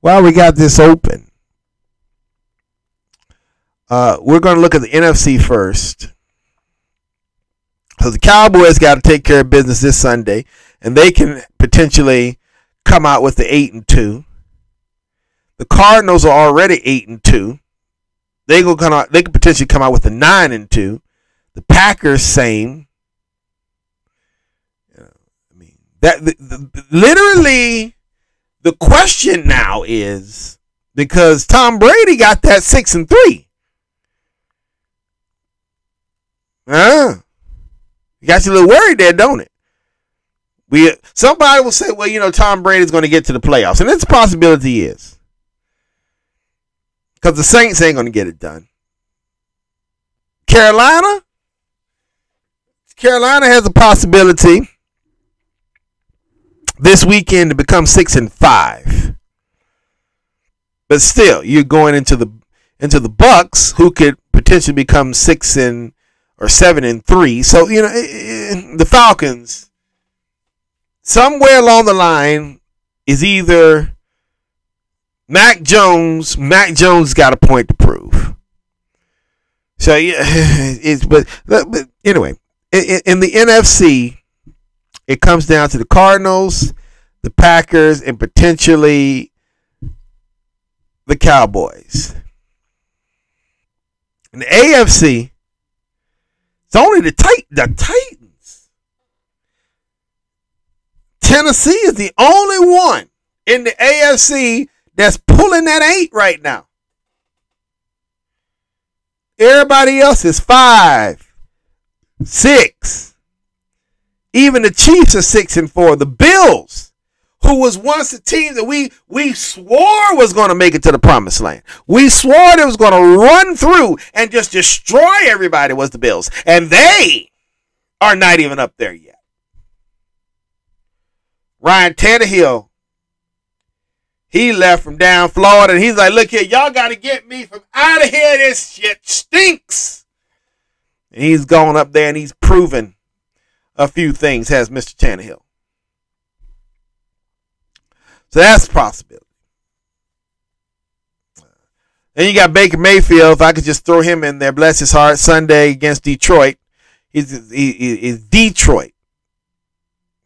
While we got this open, uh, we're going to look at the NFC first. So the Cowboys got to take care of business this Sunday, and they can potentially come out with the eight and two. The Cardinals are already eight and two. They go kind of they could potentially come out with a nine and two. The Packers same. I mean that the, the, literally the question now is because Tom Brady got that six and three. Huh? You got you a little worried there, don't it? We somebody will say, well, you know, Tom Brady's going to get to the playoffs, and it's possibility is because the Saints ain't going to get it done. Carolina, Carolina has a possibility this weekend to become six and five, but still, you're going into the into the Bucks, who could potentially become six and or seven and three. So you know, the Falcons somewhere along the line is either Mac Jones. Mac Jones got a point to prove. So yeah, it's but but anyway, in, in the NFC, it comes down to the Cardinals, the Packers, and potentially the Cowboys. In the AFC, it's only the tit- the Titans. Tennessee is the only one in the AFC that's pulling that eight right now. Everybody else is five, six. Even the Chiefs are six and four. The Bills, who was once a team that we we swore was going to make it to the promised land. We swore it was going to run through and just destroy everybody was the Bills. And they are not even up there yet. Ryan Tannehill, he left from down Florida and he's like, look here, y'all got to get me from out of here. This shit stinks. And he's gone up there and he's proven a few things, has Mr. Tannehill. So that's a possibility. Then you got Baker Mayfield. If I could just throw him in there, bless his heart. Sunday against Detroit. He's, he, he, he's Detroit.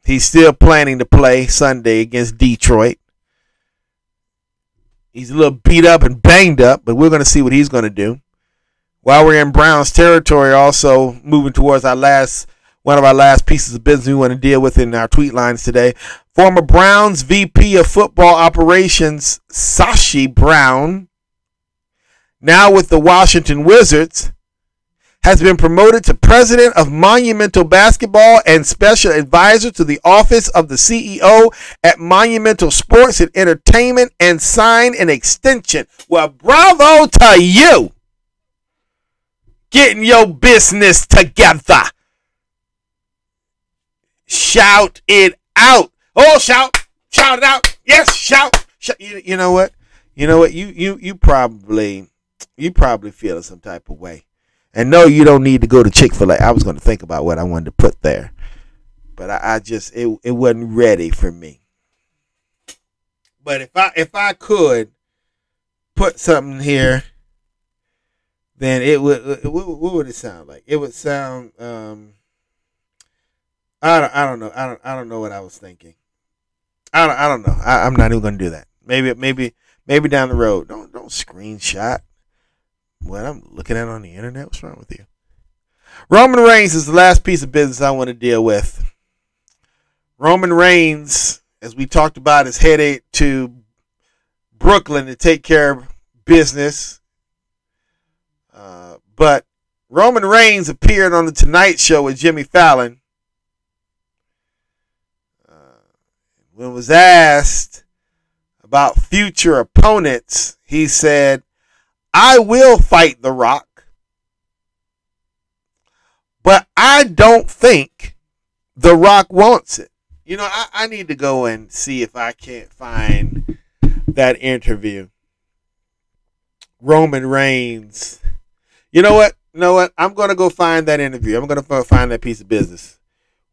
He's still planning to play Sunday against Detroit. He's a little beat up and banged up, but we're going to see what he's going to do. While we're in Browns territory, also moving towards our last one of our last pieces of business we want to deal with in our tweet lines today. Former Browns VP of Football Operations Sashi Brown, now with the Washington Wizards, has been promoted to president of Monumental Basketball and special advisor to the office of the CEO at Monumental Sports and Entertainment and signed an extension. Well, bravo to you getting your business together. Shout it out. Oh, shout, shout it out. Yes, shout. shout. You, you know what? You know what? You you you probably you probably feel some type of way. And no, you don't need to go to Chick Fil A. I was going to think about what I wanted to put there, but I, I just it it wasn't ready for me. But if I if I could put something here, then it would. What, would it sound like? It would sound. Um, I don't. I don't know. I don't. I don't know what I was thinking. I don't. I don't know. I, I'm not even going to do that. Maybe. Maybe. Maybe down the road. Don't. Don't screenshot what I'm looking at on the internet. What's wrong with you? Roman Reigns is the last piece of business I want to deal with. Roman Reigns, as we talked about, is headed to Brooklyn to take care of business. Uh, but Roman Reigns appeared on the Tonight Show with Jimmy Fallon. Uh, when was asked about future opponents, he said, I will fight The Rock, but I don't think The Rock wants it. You know, I, I need to go and see if I can't find that interview. Roman Reigns. You know what? You know what? I'm gonna go find that interview. I'm gonna find that piece of business.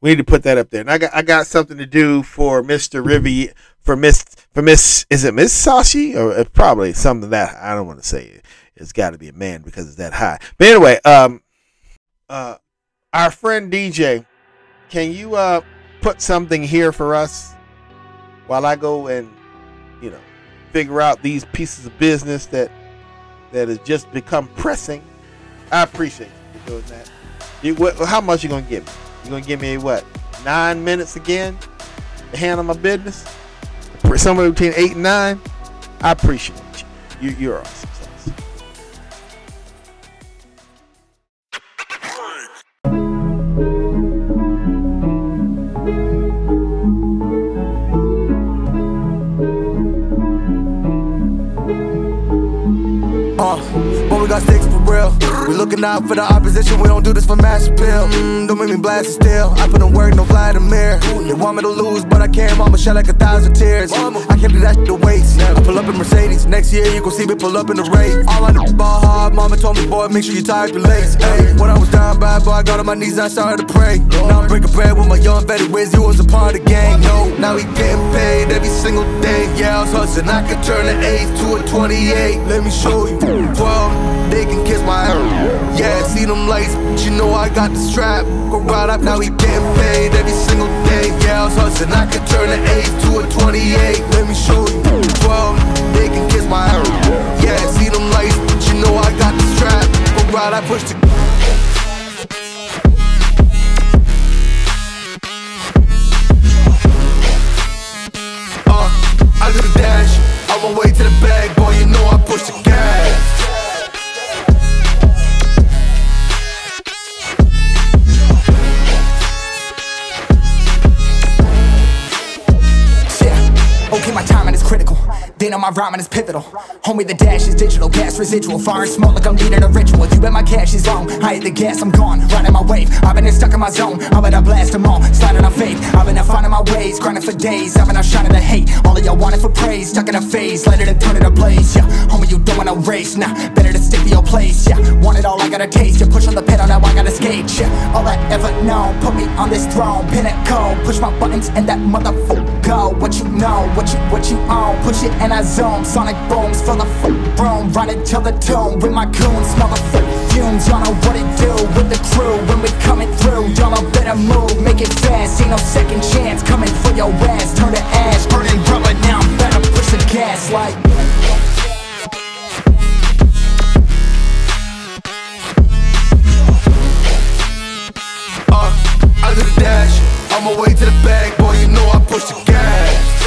We need to put that up there. And I got I got something to do for Mr. Rivera for Miss for Miss is it Miss Sashi or uh, probably something that I don't want to say it. It's got to be a man because it's that high. But anyway, um, uh, our friend DJ, can you uh put something here for us while I go and you know figure out these pieces of business that that has just become pressing. I appreciate you doing that. You, how much you gonna give me? You gonna give me what? Nine minutes again to handle my business? Somewhere between eight and nine. I appreciate you. you you're awesome. Got for real. We looking out for the opposition, we don't do this for mass appeal. Mm, don't make me blast it still. I put in work, no Vladimir. They want me to lose, but I can't. Mama shed like a thousand tears. I can't do that shit to waste. I pull up in Mercedes. Next year, you gon' see me pull up in the race. All I do ball hard. Mama told me, boy, make sure you tie up your lace. Hey, when I was down bad, boy, I got on my knees I started to pray. Now I'm breaking bread with my young vet. Wiz, you was a part of the gang. No, now he getting paid every single day. Yeah, I was hustling. I could turn an 8 to a 28. Let me show you. 12, they can kiss ass. Yeah, see them lights, but you know I got the strap. Go right up, now we getting paid every single day. Yeah, I was hustling. I could turn an 8 to a 28. Let me show you. 12, they can kiss my ass. Yeah, see them lights, but you know I got the strap. Go right, I push the Uh, I do the dash, on my way to the bag, boy, you know I push the gas. Know my rhyming is pivotal. Homie, the dash is digital, gas residual. Fire and smoke like I'm leading a ritual. You bet my cash is long. I hit the gas, I'm gone. Riding my wave. I've been stuck in my zone. I bet I blast them all. Sliding on faith. I've been finding my ways. Grinding for days. I've been out shining the hate. All of y'all wanted for praise. Stuck in a phase. Light it and turn it ablaze. Yeah. Homie, you don't wanna race. Nah, better to stick to your place. Yeah. Want it all, I gotta taste. You push on the pedal, now I gotta skate. Yeah. All I ever known. Put me on this throne. Pinnacle. Push my buttons and that motherfucker go. What you know, what you, what you own. Push it and I zone. Sonic booms fill the f- room. Run it till the tomb with my goons. Smell the f- fumes. Y'all know what it do with the crew when we coming through. Y'all know better move, make it fast. Ain't no second chance coming for your ass. Turn to ash, burning rubber. Now I'm better push the gas like. Uh, I do the dash, on my way to the bag, boy, you know I push the gas.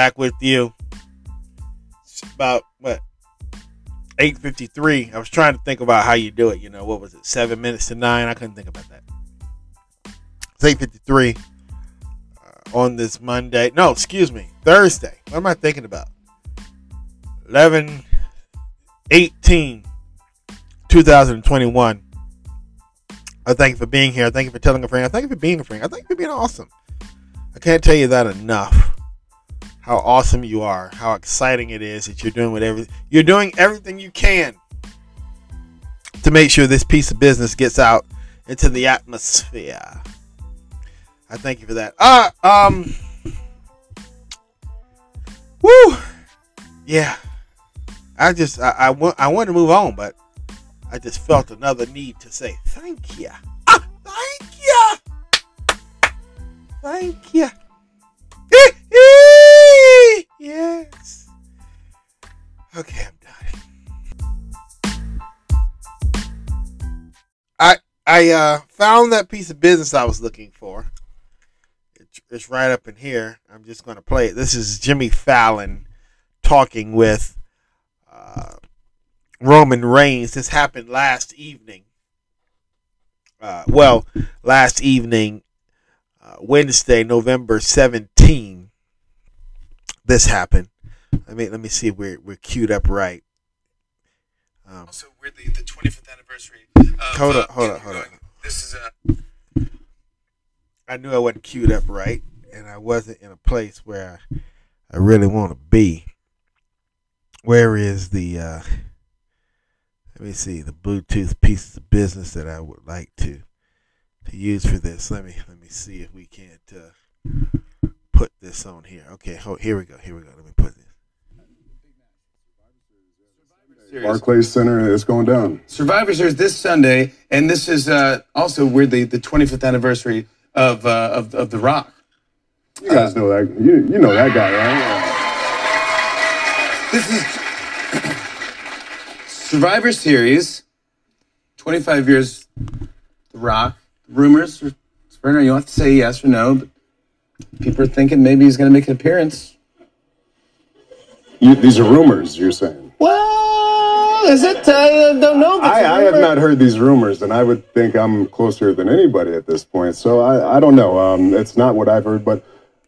Back with you. It's about what 8:53. I was trying to think about how you do it. You know, what was it? Seven minutes to nine. I couldn't think about that. It's 8:53 uh, on this Monday. No, excuse me, Thursday. What am I thinking about? 11 18 2021. I thank you for being here. I thank you for telling a friend. I thank you for being a friend. I thank you for being awesome. I can't tell you that enough. How awesome you are. How exciting it is that you're doing whatever you're doing everything you can to make sure this piece of business gets out into the atmosphere. I thank you for that. Uh um Woo! Yeah. I just I, I want I want to move on, but I just felt another need to say thank you. Ah, thank you. Thank you. Yes. Okay, I'm done. I I uh, found that piece of business I was looking for. It's, it's right up in here. I'm just going to play it. This is Jimmy Fallon talking with uh, Roman Reigns. This happened last evening. Uh, well, last evening, uh, Wednesday, November 17. This happened. Let me let me see we're we're queued up right. Um, Also, weirdly, the 25th anniversary. Of, Hold uh, up, hold up, hold up. This is uh, I knew I wasn't queued up right, and I wasn't in a place where I, I really want to be. Where is the? Uh, let me see the Bluetooth pieces of business that I would like to to use for this. Let me let me see if we can't uh, put this on here. Okay, ho- here we go. Here we go. Let me put this. Barclays Center is going down. Survivor Series this Sunday, and this is uh, also weirdly the 25th anniversary of uh, of, of The Rock. You guys know that. You, you know that guy, right? This is Survivor Series, 25 years. The Rock. Rumors. Springer, you don't have to say yes or no, but people are thinking maybe he's going to make an appearance. You, these are rumors. You're saying. Well, is it? I don't know. I, I have not heard these rumors, and I would think I'm closer than anybody at this point. So I, I don't know. Um, it's not what I've heard, but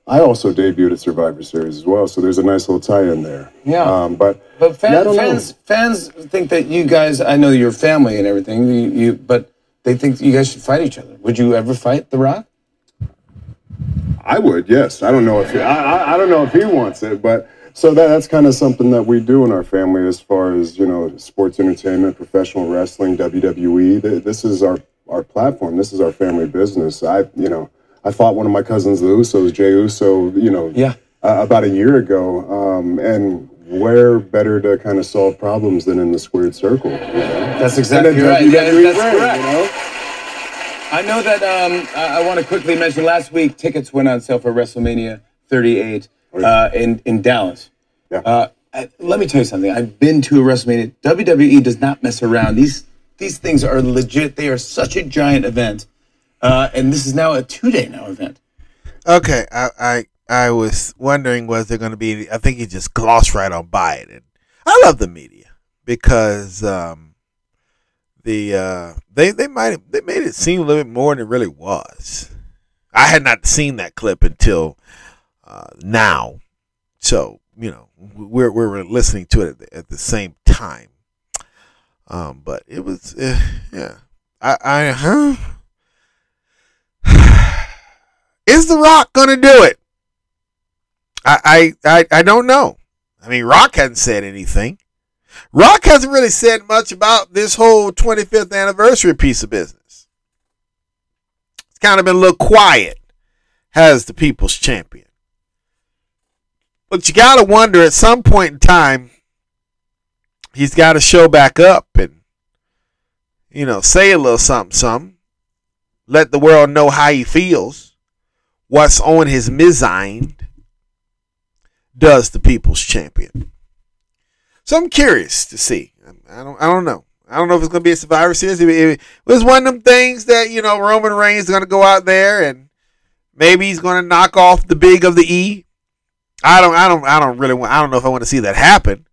I also debuted at Survivor Series as well. So there's a nice little tie-in there. Yeah. Um, but But fan, yeah, know. fans, fans think that you guys. I know you're family and everything. You, you, but they think you guys should fight each other. Would you ever fight The Rock? I would, yes. I don't know if he, I, I, don't know if he wants it, but so that, that's kind of something that we do in our family as far as you know, sports entertainment, professional wrestling, WWE. Th- This is our our platform. This is our family business. I, you know, I fought one of my cousins, the Usos, Jey Uso, you know, Yeah. uh, about a year ago, um, and where better to kind of solve problems than in the squared circle? you know? That's exactly right. Yeah, that's correct. You know? I know that. Um, I, I want to quickly mention last week tickets went on sale for WrestleMania 38 uh, in in Dallas. Yeah. Uh, I, let me tell you something. I've been to a WrestleMania. WWE does not mess around. These these things are legit. They are such a giant event, uh, and this is now a two day now event. Okay, I I, I was wondering was there going to be? I think he just glossed right on by it, and I love the media because um, the uh, they they might they made it seem a little bit more than it really was. I had not seen that clip until uh, now, so you know we're we're listening to it at the, at the same time. Um, but it was uh, yeah. I I huh. Is The Rock gonna do it? I, I I I don't know. I mean, Rock hasn't said anything. Rock hasn't really said much about this whole 25th anniversary piece of business. It's kind of been a little quiet, has the people's champion. But you gotta wonder at some point in time, he's got to show back up and, you know, say a little something, something. Let the world know how he feels what's on his mind does the people's champion. So I'm curious to see. I don't. I don't know. I don't know if it's going to be a Survivor Series. It was one of them things that you know Roman Reigns is going to go out there and Maybe he's going to knock off the big of the E. I don't. I don't. I don't really. Want, I don't know if I want to see that happen.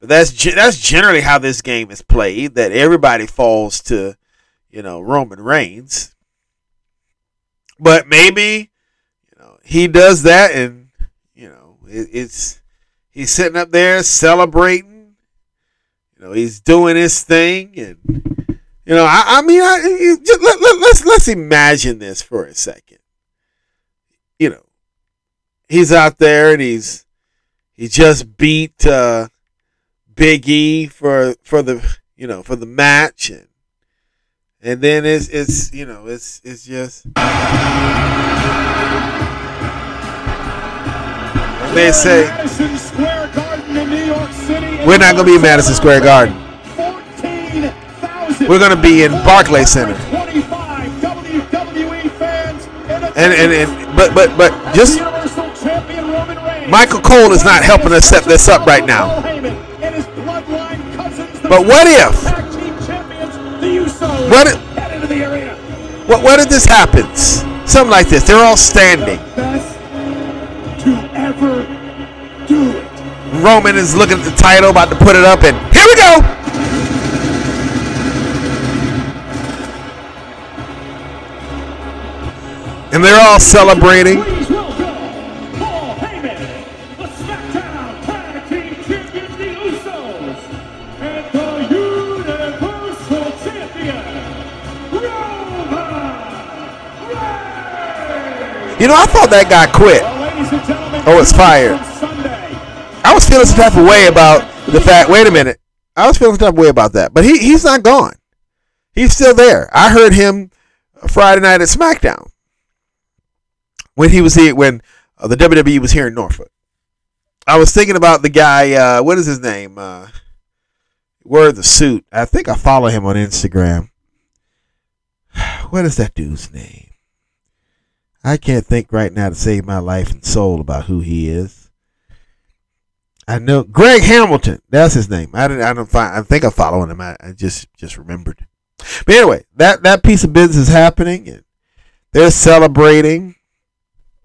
But that's that's generally how this game is played. That everybody falls to, you know, Roman Reigns. But maybe, you know, he does that, and you know, it, it's he's sitting up there celebrating. You know, he's doing his thing, and you know, I, I mean, I, just let, let, let's let's imagine this for a second. You know, he's out there and he's he just beat uh, Big E for for the you know for the match and and then it's it's you know it's it's just they say we're not gonna be in Madison Square Garden. We're gonna be in Barclays Center. 25 WWE fans in And and, and but but but just. Michael Cole is not helping us set this up right now. But what if What if- what what if this happens? Something like this. They're all standing. Best to ever do it. Roman is looking at the title, about to put it up, and here we go. And they're all celebrating. Please welcome Paul Heyman, the SmackDown Tag Team Champions, the Usos, and the Universal Champion, Roman Reigns. You know, I thought that guy quit. Oh, it's fired. I was feeling some type of way about the fact. Wait a minute. I was feeling some type of way about that, but he he's not gone. He's still there. I heard him Friday night at SmackDown when he was here when uh, the WWE was here in Norfolk. I was thinking about the guy. Uh, what is his name? Uh, Word the suit. I think I follow him on Instagram. What is that dude's name? I can't think right now to save my life and soul about who he is. I know Greg Hamilton. That's his name. I didn't. I don't find. I think I'm following him. I, I just just remembered. But anyway, that that piece of business is happening, and they're celebrating.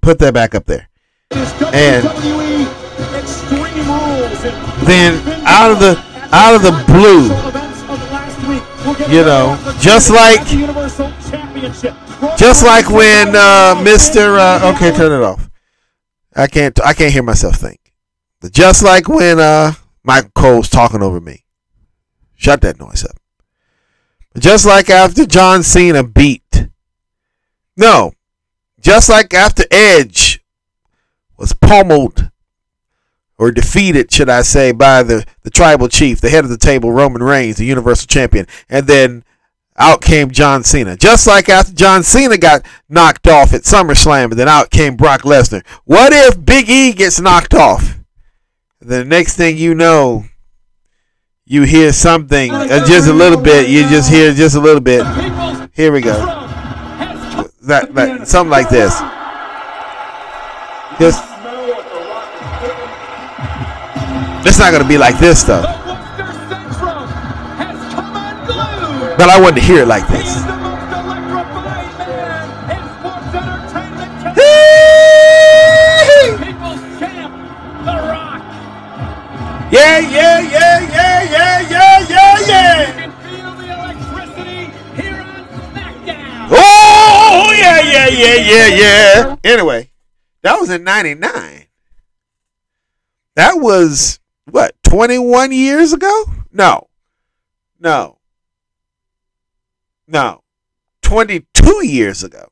Put that back up there. And then out of the out of the blue, you know, just like just like when uh, Mister. Uh, okay, turn it off. I can't. I can't hear myself think. Just like when uh, Michael Cole's talking over me. Shut that noise up. Just like after John Cena beat. No. Just like after Edge was pummeled or defeated, should I say, by the, the tribal chief, the head of the table, Roman Reigns, the Universal Champion. And then out came John Cena. Just like after John Cena got knocked off at SummerSlam, and then out came Brock Lesnar. What if Big E gets knocked off? The next thing you know, you hear something, uh, just a little bit. You just hear just a little bit. Here we go. That, that something like this. Just, it's not gonna be like this though. But I wanted to hear it like this. Yeah, yeah, yeah, yeah, yeah, yeah, yeah, yeah. Oh, yeah, yeah, yeah, yeah, yeah. Anyway, that was in 99. That was, what, 21 years ago? No. No. No. 22 years ago.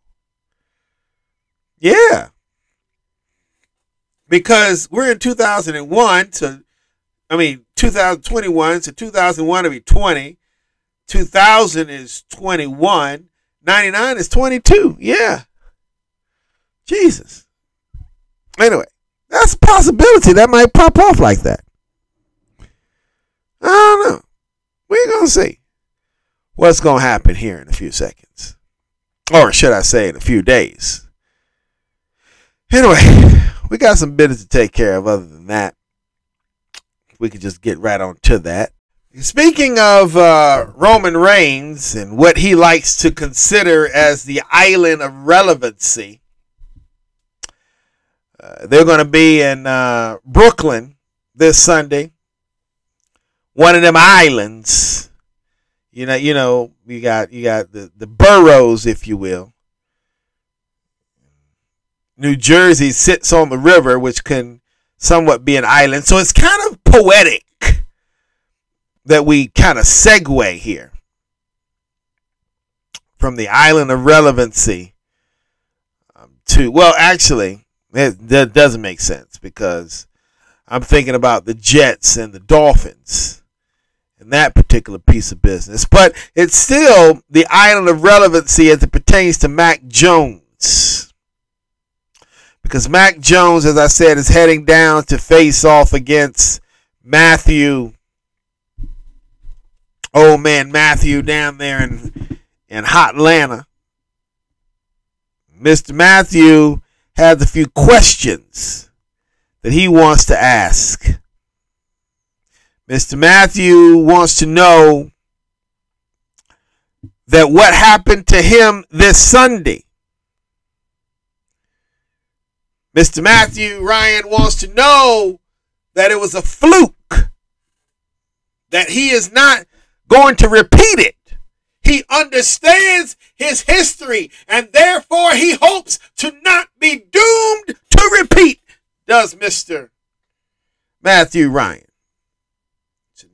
Yeah. Because we're in 2001 to, I mean, 2021 to 2001 will be 20. 2000 is 21. 99 is 22. Yeah. Jesus. Anyway, that's a possibility. That might pop off like that. I don't know. We're going to see what's going to happen here in a few seconds. Or should I say, in a few days. Anyway, we got some business to take care of other than that. We could just get right on to that. Speaking of uh, Roman Reigns and what he likes to consider as the island of relevancy, Uh, they're going to be in uh, Brooklyn this Sunday. One of them islands. You know, you know, you got you got the the boroughs, if you will. New Jersey sits on the river, which can somewhat be an island. So it's kind of poetic that we kind of segue here from the island of relevancy um, to, well, actually, it, that doesn't make sense because I'm thinking about the Jets and the Dolphins and that particular piece of business. But it's still the island of relevancy as it pertains to Mac Jones. Because Mac Jones, as I said, is heading down to face off against Matthew. Oh man, Matthew down there in in hot Atlanta. Mr. Matthew has a few questions that he wants to ask. Mr. Matthew wants to know that what happened to him this Sunday. Mr. Matthew Ryan wants to know that it was a fluke, that he is not going to repeat it. He understands his history and therefore he hopes to not be doomed to repeat, does Mr. Matthew Ryan.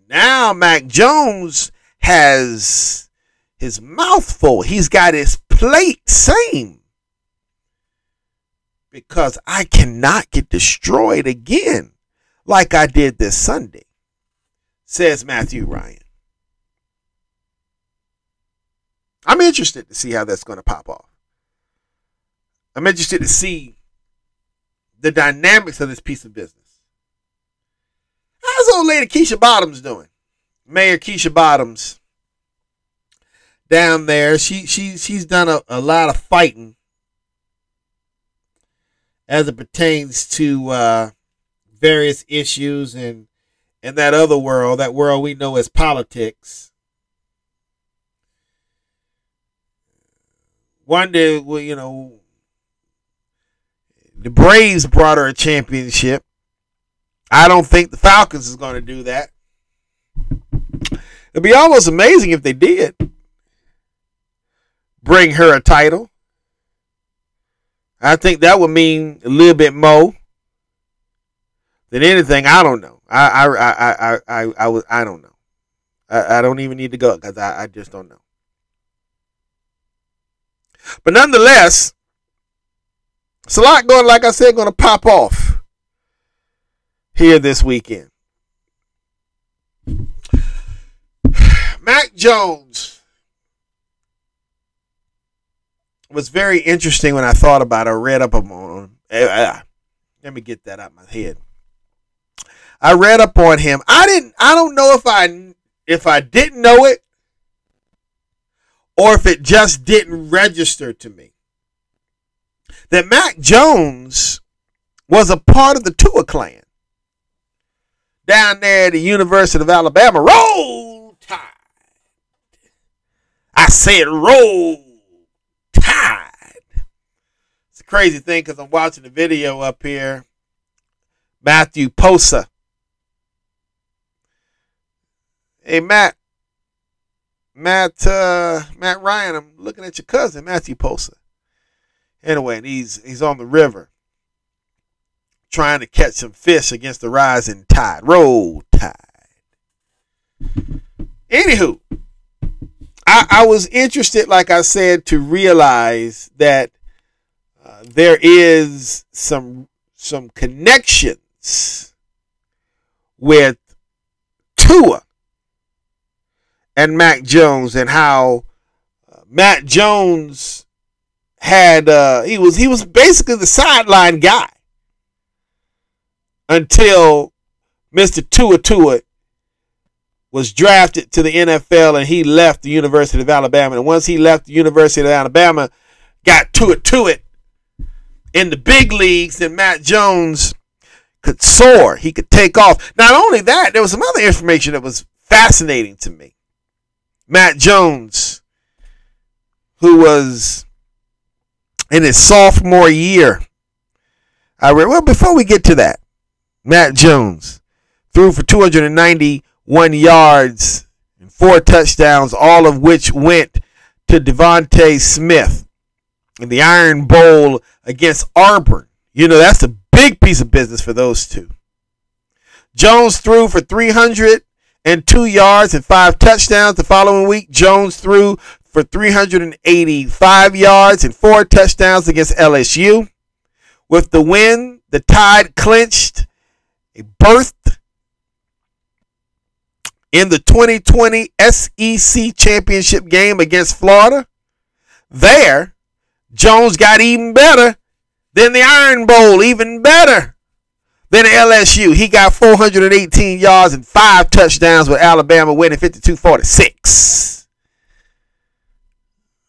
Now Mac Jones has his mouth full. He's got his plate same. Because I cannot get destroyed again like I did this Sunday, says Matthew Ryan. I'm interested to see how that's going to pop off. I'm interested to see the dynamics of this piece of business. How's old lady Keisha Bottoms doing? Mayor Keisha Bottoms down there. She she she's done a, a lot of fighting as it pertains to uh, various issues and and that other world, that world we know as politics. One day, well, you know, the Braves brought her a championship. I don't think the Falcons is going to do that. It'd be almost amazing if they did bring her a title. I think that would mean a little bit more than anything. I don't know. I I I I I I, was I don't know. I, I don't even need to go because I, I just don't know. But nonetheless, it's a lot going. Like I said, going to pop off here this weekend. Mac Jones was very interesting when I thought about it. I read up on him. Eh, eh, let me get that out of my head. I read up on him. I didn't. I don't know if I if I didn't know it or if it just didn't register to me that Mac Jones was a part of the Tua clan down there at the University of Alabama. Roll Tide. I said roll tide. It's a crazy thing because I'm watching the video up here. Matthew Posa. Hey Matt. Matt uh, Matt Ryan, I'm looking at your cousin, Matthew Posa. Anyway, he's he's on the river trying to catch some fish against the rising tide. Roll tide. Anywho, I, I was interested, like I said, to realize that uh, there is some some connections with Tua and Mac Jones, and how uh, Mac Jones had uh, he was he was basically the sideline guy until Mr. Tua Tua was drafted to the NFL and he left the University of Alabama. And once he left the University of Alabama, got to it to it in the big leagues, then Matt Jones could soar. He could take off. Not only that, there was some other information that was fascinating to me. Matt Jones, who was in his sophomore year I read. Well, before we get to that, Matt Jones threw for 291 yards and four touchdowns, all of which went to DeVonta Smith in the Iron Bowl against Auburn. You know, that's a big piece of business for those two. Jones threw for 302 yards and five touchdowns the following week. Jones threw for 385 yards and four touchdowns against LSU. With the win, the Tide clinched berth in the 2020 SEC championship game against Florida. There, Jones got even better than the Iron Bowl, even better than LSU. He got 418 yards and five touchdowns with Alabama winning 52 46.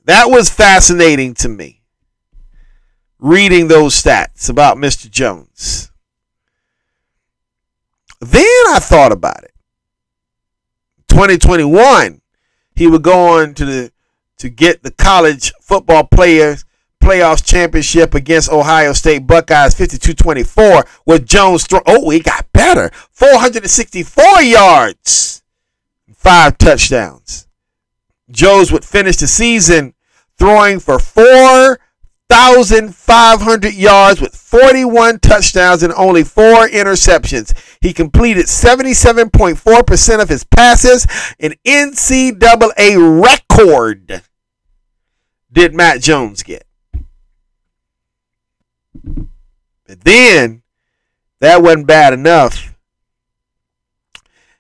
That was fascinating to me, reading those stats about Mr. Jones. Then I thought about it. 2021, he would go on to the to get the college football players playoffs championship against Ohio State Buckeyes 52-24 with Jones throw oh he got better 464 yards five touchdowns Jones would finish the season throwing for 4,500 yards with 41 touchdowns and only four interceptions. He completed 77.4% of his passes, an NCAA record. Did Matt Jones get? But then, that wasn't bad enough.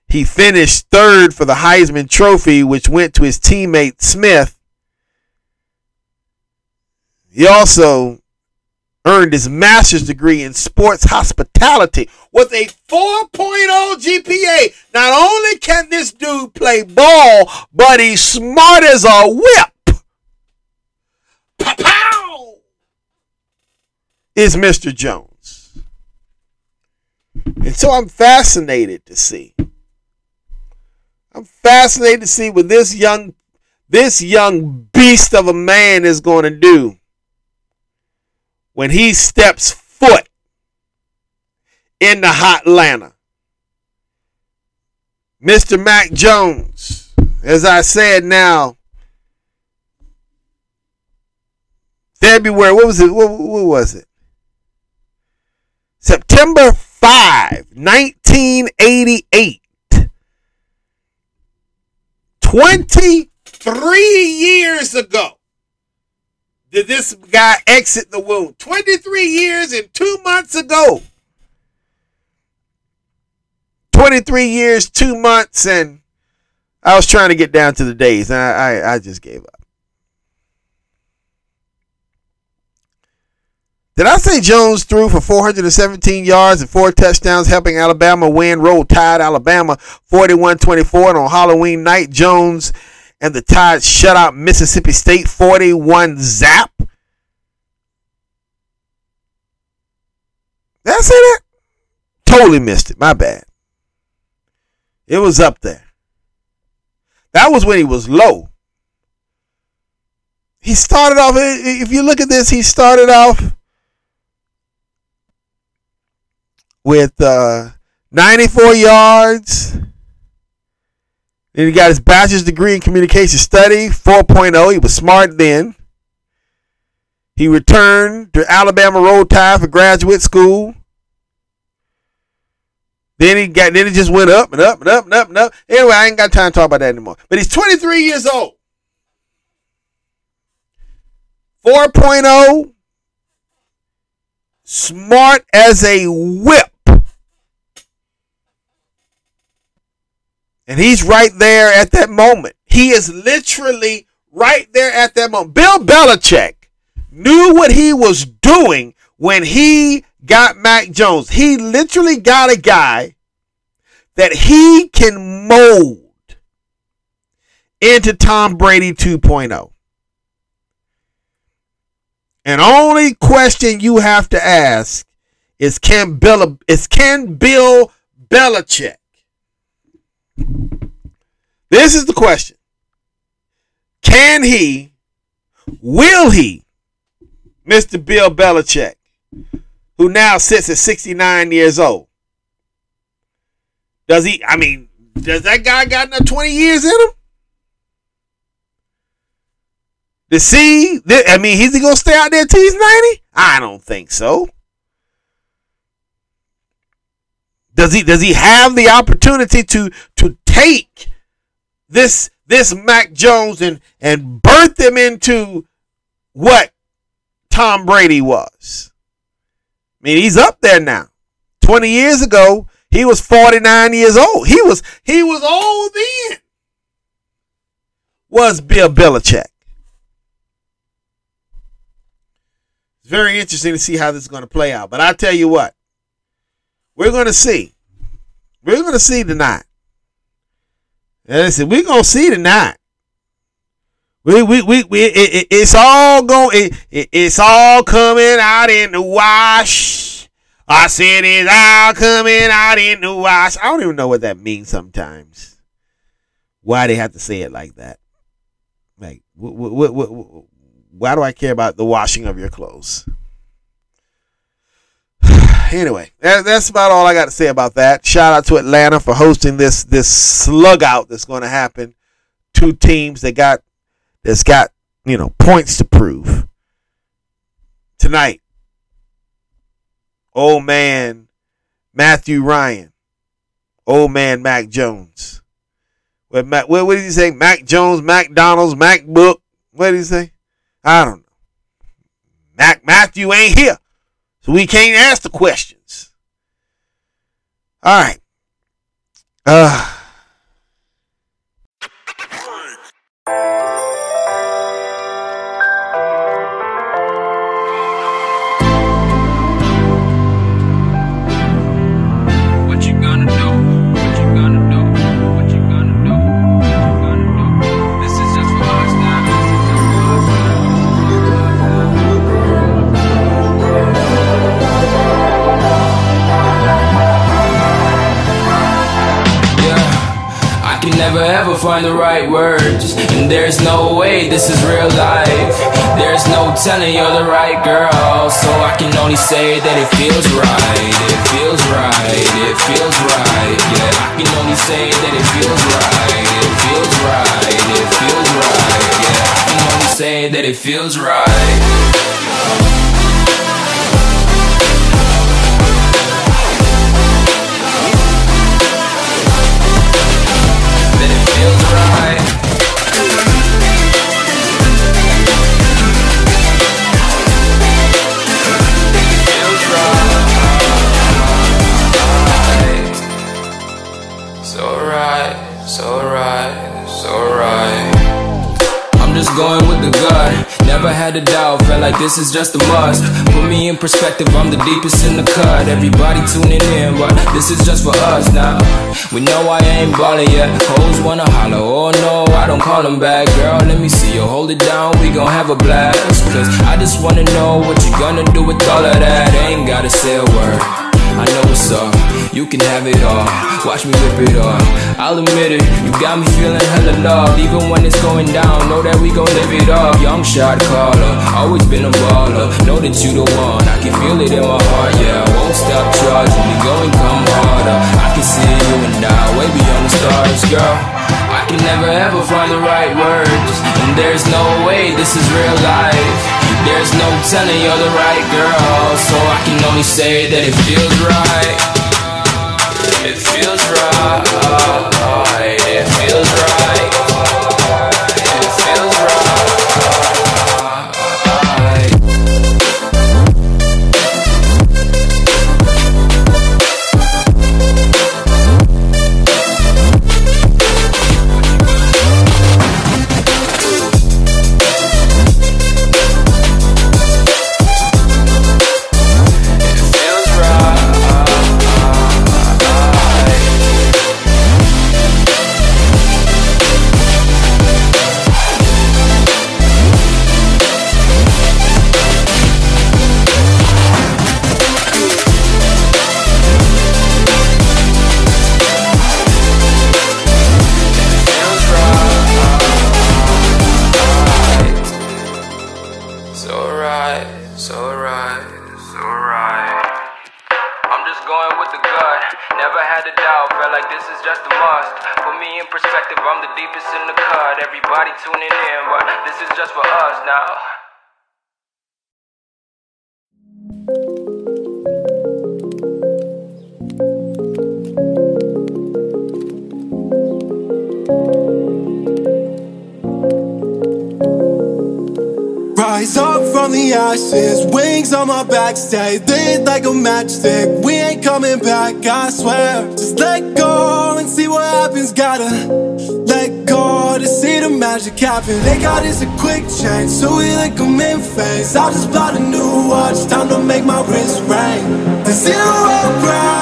He finished third for the Heisman Trophy, which went to his teammate Smith. He also earned his master's degree in sports hospitality with a 4.0 GPA. Not only can this dude play ball, but he's smart as a whip. Pow! Is Mr. Jones. And so I'm fascinated to see. I'm fascinated to see what this young this young beast of a man is going to do when he steps foot in the hot Atlanta. Mr. Mac Jones, as I said now, February, what was it? What, what was it? September 5, 1988. 23 years ago did this guy exit the womb. 23 years and two months ago. 23 years, two months, and I was trying to get down to the days, and I, I, I just gave up. Did I say Jones threw for 417 yards and four touchdowns, helping Alabama win? Roll Tide, Alabama 41 24. And on Halloween night, Jones and the Tide shut out Mississippi State 41 zap. Did I say that? Totally missed it. My bad. It was up there. That was when he was low. He started off, if you look at this, he started off with uh, 94 yards. Then he got his bachelor's degree in communication study, 4.0. He was smart then. He returned to Alabama Roll Tide for graduate school. Then he got then it just went up and up and up and up and up. Anyway, I ain't got time to talk about that anymore. But he's 23 years old. 4.0 smart as a whip. And he's right there at that moment. He is literally right there at that moment. Bill Belichick knew what he was doing when he got Mac Jones. He literally got a guy that he can mold into Tom Brady 2.0. And only question you have to ask is can Bill is can Bill Belichick this is the question. Can he, will he, Mr. Bill Belichick, who now sits at 69 years old. Does he, I mean, does that guy got another 20 years in him? To see, I mean, is he gonna stay out there till he's 90? I don't think so. Does he does he have the opportunity to to take this this Mac Jones and and birth him into what Tom Brady was? I mean, he's up there now. 20 years ago, he was 49 years old. He was he was old then. Was Bill Belichick. It's very interesting to see how this is going to play out. But I tell you what, we're going to see. We're going to see tonight. And listen, we're going to see tonight. We, we, we, we it, it, it's all going, it, it, it's all coming out in the wash. I said it's all coming out in the wash. I don't even know what that means sometimes. Why they have to say it like that? Like, what, what, what, why do I care about the washing of your clothes? anyway, that, that's about all I got to say about that. Shout out to Atlanta for hosting this this slug out that's going to happen. Two teams that got that's got you know points to prove tonight. Old man Matthew Ryan, old man Mac Jones. What, Mac, what, what did he say? Mac Jones, McDonald's, MacBook. What did he say? I don't know. Mac Matthew ain't here. So we can't ask the questions. All right. Uh ever find the right words. And there's no way this is real life. There's no telling you're the right girl. So I can only say that it feels right. It feels right. It feels right. Yeah, I can only say that it feels right. It feels right. It feels right. Yeah, I can only say that it feels right. This is just a must. Put me in perspective, I'm the deepest in the cut. Everybody tuning in, but this is just for us now. We know I ain't ballin' yet. Hoes wanna holler, oh no, I don't call them back. Girl, let me see you hold it down, we gon' have a blast. Cause I just wanna know what you gonna do with all of that. Ain't gotta say a word. I know what's up, you can have it all. Watch me rip it off. I'll admit it, you got me feeling hella love. Even when it's going down, know that we gon' live it up. Young shot caller, always been a baller. Know that you the one, I can feel it in my heart, yeah. I won't stop charging me, go and come harder. I can see you and I, way beyond the stars, girl. I can never ever find the right words, and there's no way this is real life. There's no telling you're the right girl, so I can only say that it feels right. It feels right. It feels right. Magic happen. They got us a quick change, so we like them in phase. I just bought a new watch, time to make my wrist ring. The zero gravity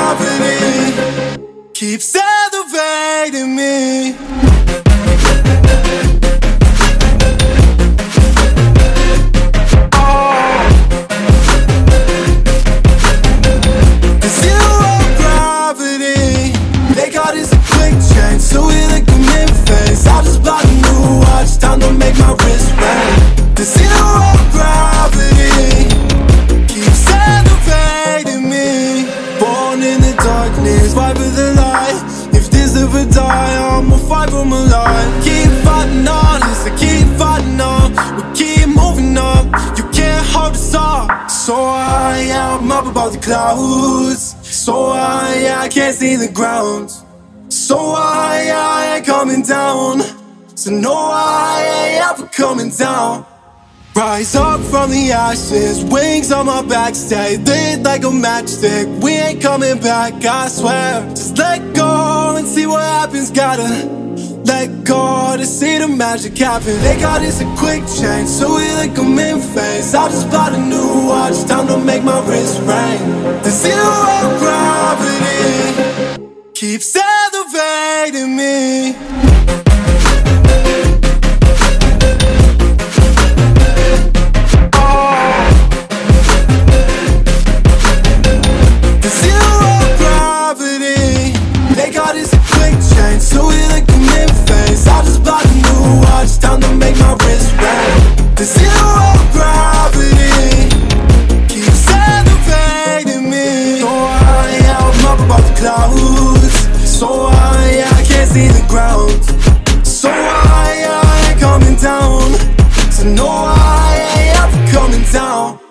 clouds So I, I can't see the ground So I, I ain't coming down So no, I ain't ever coming down Rise up from the ashes, wings on my back, stay lit like a matchstick. We ain't coming back, I swear. Just let go and see what happens. Gotta let go to see the magic happen. They got us a quick change, so we like them in phase. I just bought a new watch, time to make my wrist ring. The zero gravity keeps elevating me. I just bought a new watch Time to make my wrist ring The zero gravity Keeps elevating me. So high, I am up above the clouds So I, I can't see the ground. So I, I ain't coming down. So no, I ain't ever coming down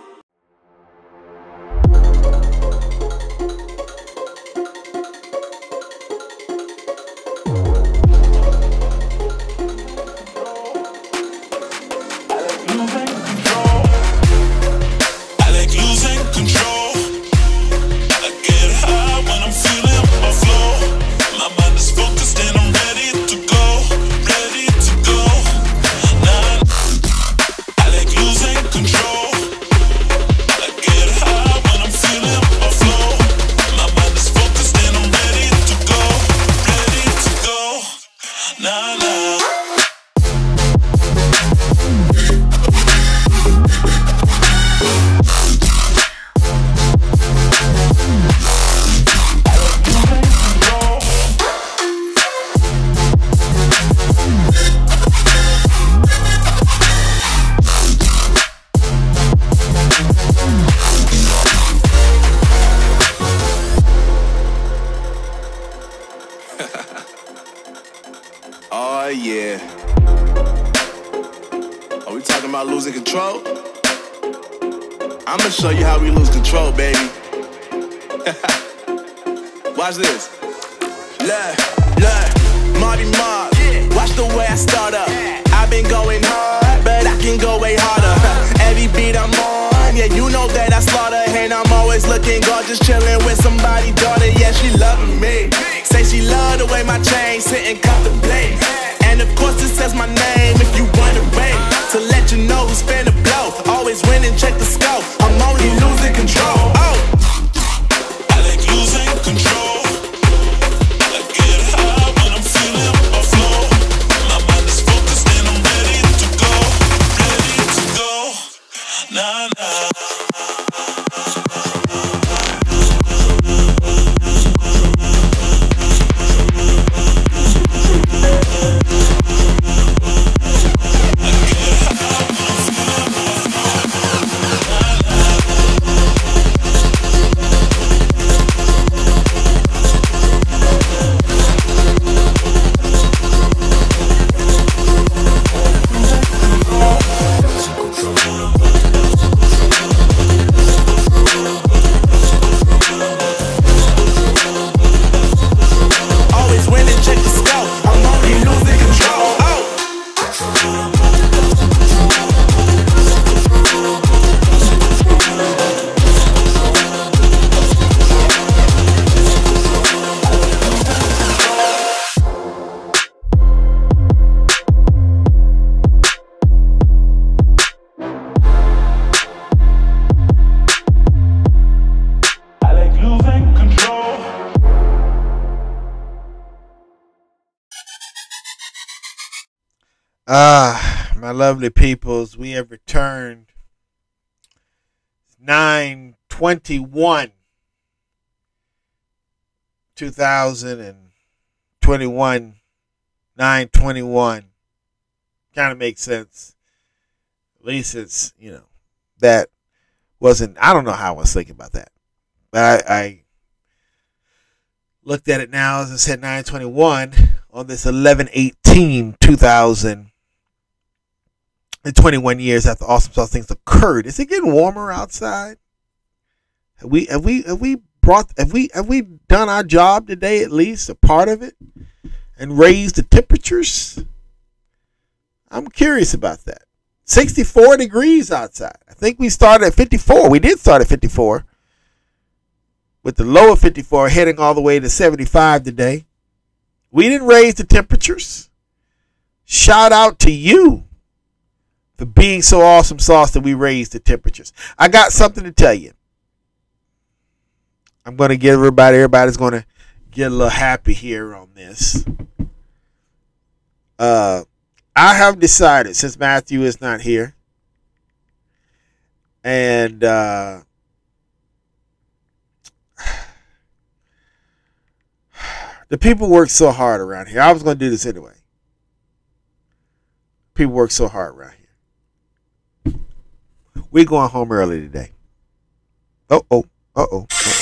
Watch this. Lovely peoples. We have returned. 921 2021 921 kind of makes sense at least it's you know that wasn't i don't know how i was thinking about that but i, I looked at it now as i said 921 on this 11 18 2000 and 21 years after awesome sauce things occurred. Is it getting warmer outside? Have we have we have we brought have we have we done our job today at least a part of it and raised the temperatures? I'm curious about that. 64 degrees outside. I think we started at 54 we did start at 54 with the low of 54 heading all the way to 75 today. We didn't raise the temperatures. Shout out to you for being so awesome sauce that we raised the temperatures i got something to tell you I'm gonna get everybody. Everybody's gonna get a little happy here on this. Uh, I have decided since Matthew is not here, and uh, the people work so hard around here. I was gonna do this anyway. People work so hard around here. We going home early today. Oh oh uh oh.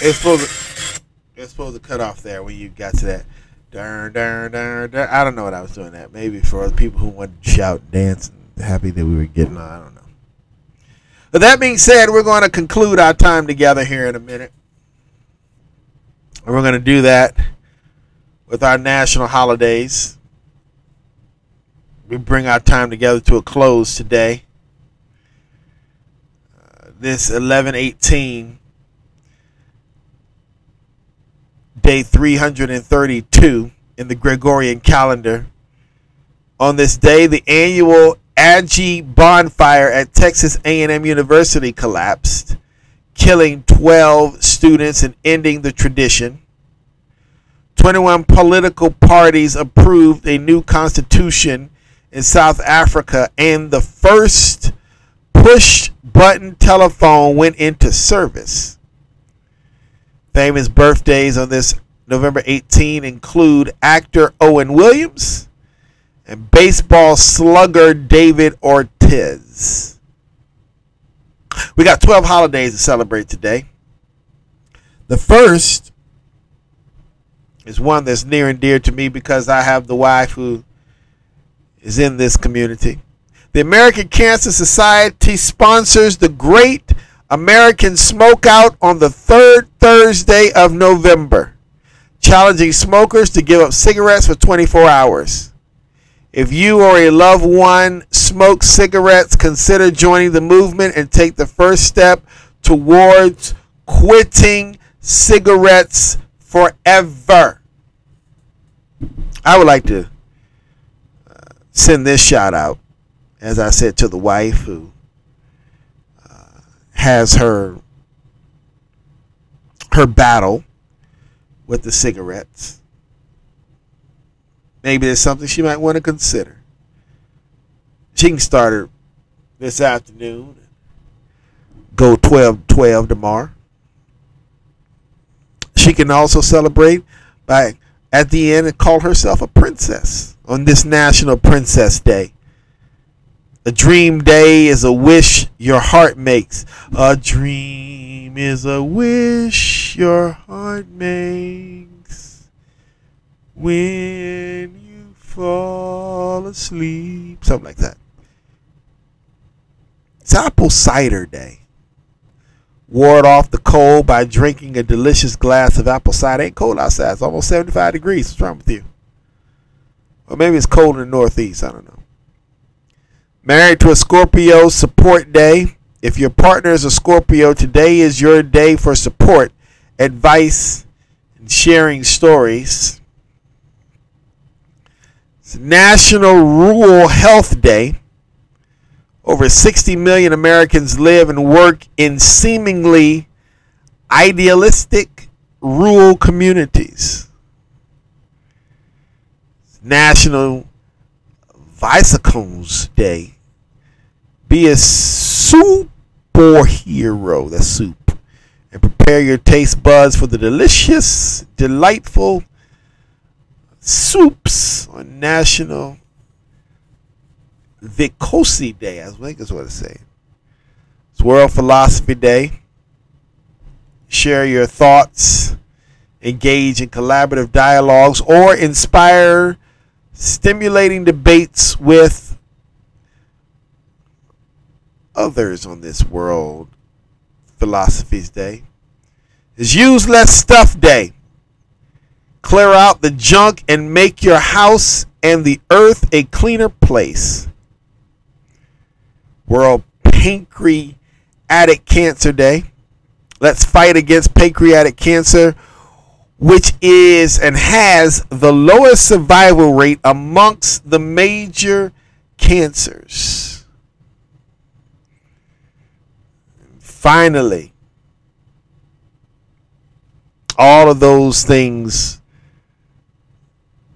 It's supposed to, it's supposed to cut off there when you got to that. Darn, darn, darn. I don't know what I was doing that. Maybe for the people who wanted to shout and dance and happy that we were getting on. I don't know. But that being said, we're going to conclude our time together here in a minute. And we're going to do that with our national holidays. We bring our time together to a close today. Uh, this 1118 day 332 in the Gregorian calendar. On this day, the annual Aggie bonfire at Texas A&M University collapsed, killing 12 students and ending the tradition. 21 political parties approved a new constitution in South Africa, and the first push button telephone went into service. Famous birthdays on this November 18 include actor Owen Williams and baseball slugger David Ortiz. We got 12 holidays to celebrate today. The first is one that's near and dear to me because I have the wife who is in this community. The American Cancer Society sponsors the Great American Smokeout on the third Thursday of November, challenging smokers to give up cigarettes for 24 hours. If you or a loved one smokes cigarettes, consider joining the movement and take the first step towards quitting cigarettes forever. I would like to uh, send this shout out, as I said, to the wife who has her her battle with the cigarettes. Maybe there's something she might want to consider. She can start her this afternoon. Go 12 12 tomorrow. She can also celebrate by at the end and call herself a princess on this National Princess Day. A dream day is a wish your heart makes. A dream is a wish your heart makes when you fall asleep. Something like that. It's apple cider day. Ward off the cold by drinking a delicious glass of apple cider. Ain't cold outside. It's almost 75 degrees. What's wrong with you? Or maybe it's cold in the Northeast. I don't know. Married to a Scorpio support day. If your partner is a Scorpio, today is your day for support, advice, and sharing stories. It's National Rural Health Day. Over 60 million Americans live and work in seemingly idealistic rural communities. National Bicycles Day. Be a superhero. That's soup. And prepare your taste buds for the delicious, delightful soups on National Vikosi Day. I think is what it's saying. It's World Philosophy Day. Share your thoughts, engage in collaborative dialogues, or inspire stimulating debates with others on this World Philosophies Day. It's Use Less Stuff Day. Clear out the junk and make your house and the earth a cleaner place. World Pancreatic Cancer Day. Let's fight against pancreatic cancer, which is and has the lowest survival rate amongst the major cancers. Finally, all of those things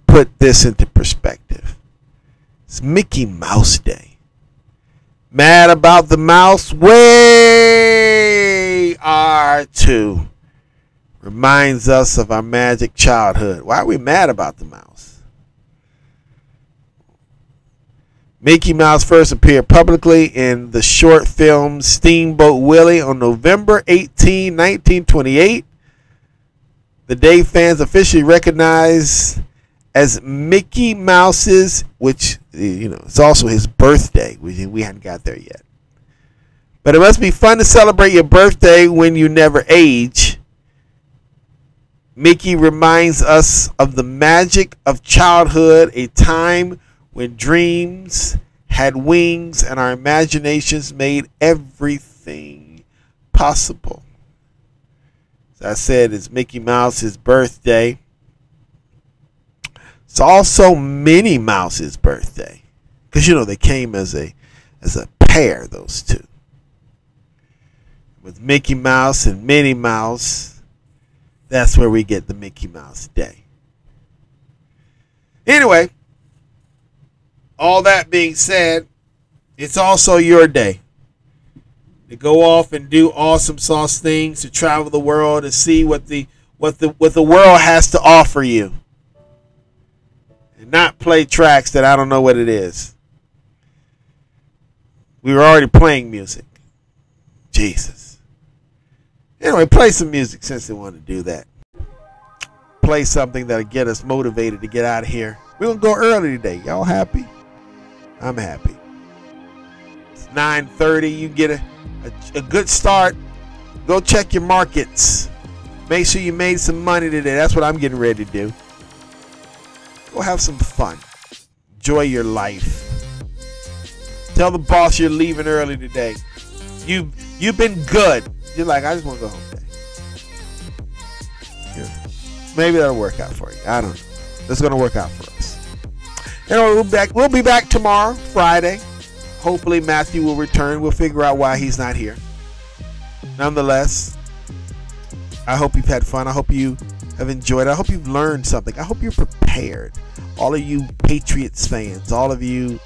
put this into perspective. It's Mickey Mouse Day. Mad about the mouse? We are too. Reminds us of our magic childhood. Why are we mad about the mouse? Mickey Mouse first appeared publicly in the short film Steamboat Willie on November 18, 1928. The day fans officially recognized as Mickey Mouse's, which you know, it's also his birthday. We we hadn't got there yet. But it must be fun to celebrate your birthday when you never age. Mickey reminds us of the magic of childhood, a time when dreams had wings and our imaginations made everything possible. As I said, it's Mickey Mouse's birthday. It's also Minnie Mouse's birthday. Because you know they came as a as a pair, those two. With Mickey Mouse and Minnie Mouse, that's where we get the Mickey Mouse Day. Anyway, all that being said, it's also your day to go off and do awesome sauce things, to travel the world, to see what the what the what the world has to offer you. And not play tracks that I don't know what it is. We were already playing music. Jesus. Anyway, play some music since they want to do that. Play something that'll get us motivated to get out of here. We're gonna go early today. Y'all happy? I'm happy. It's 9:30. You get a, a, a good start. Go check your markets. Make sure you made some money today. That's what I'm getting ready to do. Go have some fun. Enjoy your life. Tell the boss you're leaving early today. You you've been good. You're like, I just want to go home today. Yeah. Maybe that'll work out for you. I don't know. That's gonna work out for us. Anyway, we'll be back. We'll be back tomorrow, Friday. Hopefully Matthew will return. We'll figure out why he's not here. Nonetheless, I hope you've had fun. I hope you have enjoyed. I hope you've learned something. I hope you're prepared. All of you Patriots fans, all of you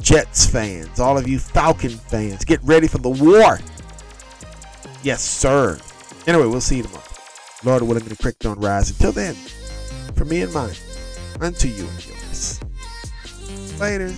Jets fans, all of you Falcon fans, get ready for the war. Yes, sir. Anyway, we'll see you tomorrow. Lord willing, the creek don't rise. Until then, for me and mine, unto you and yours. Later.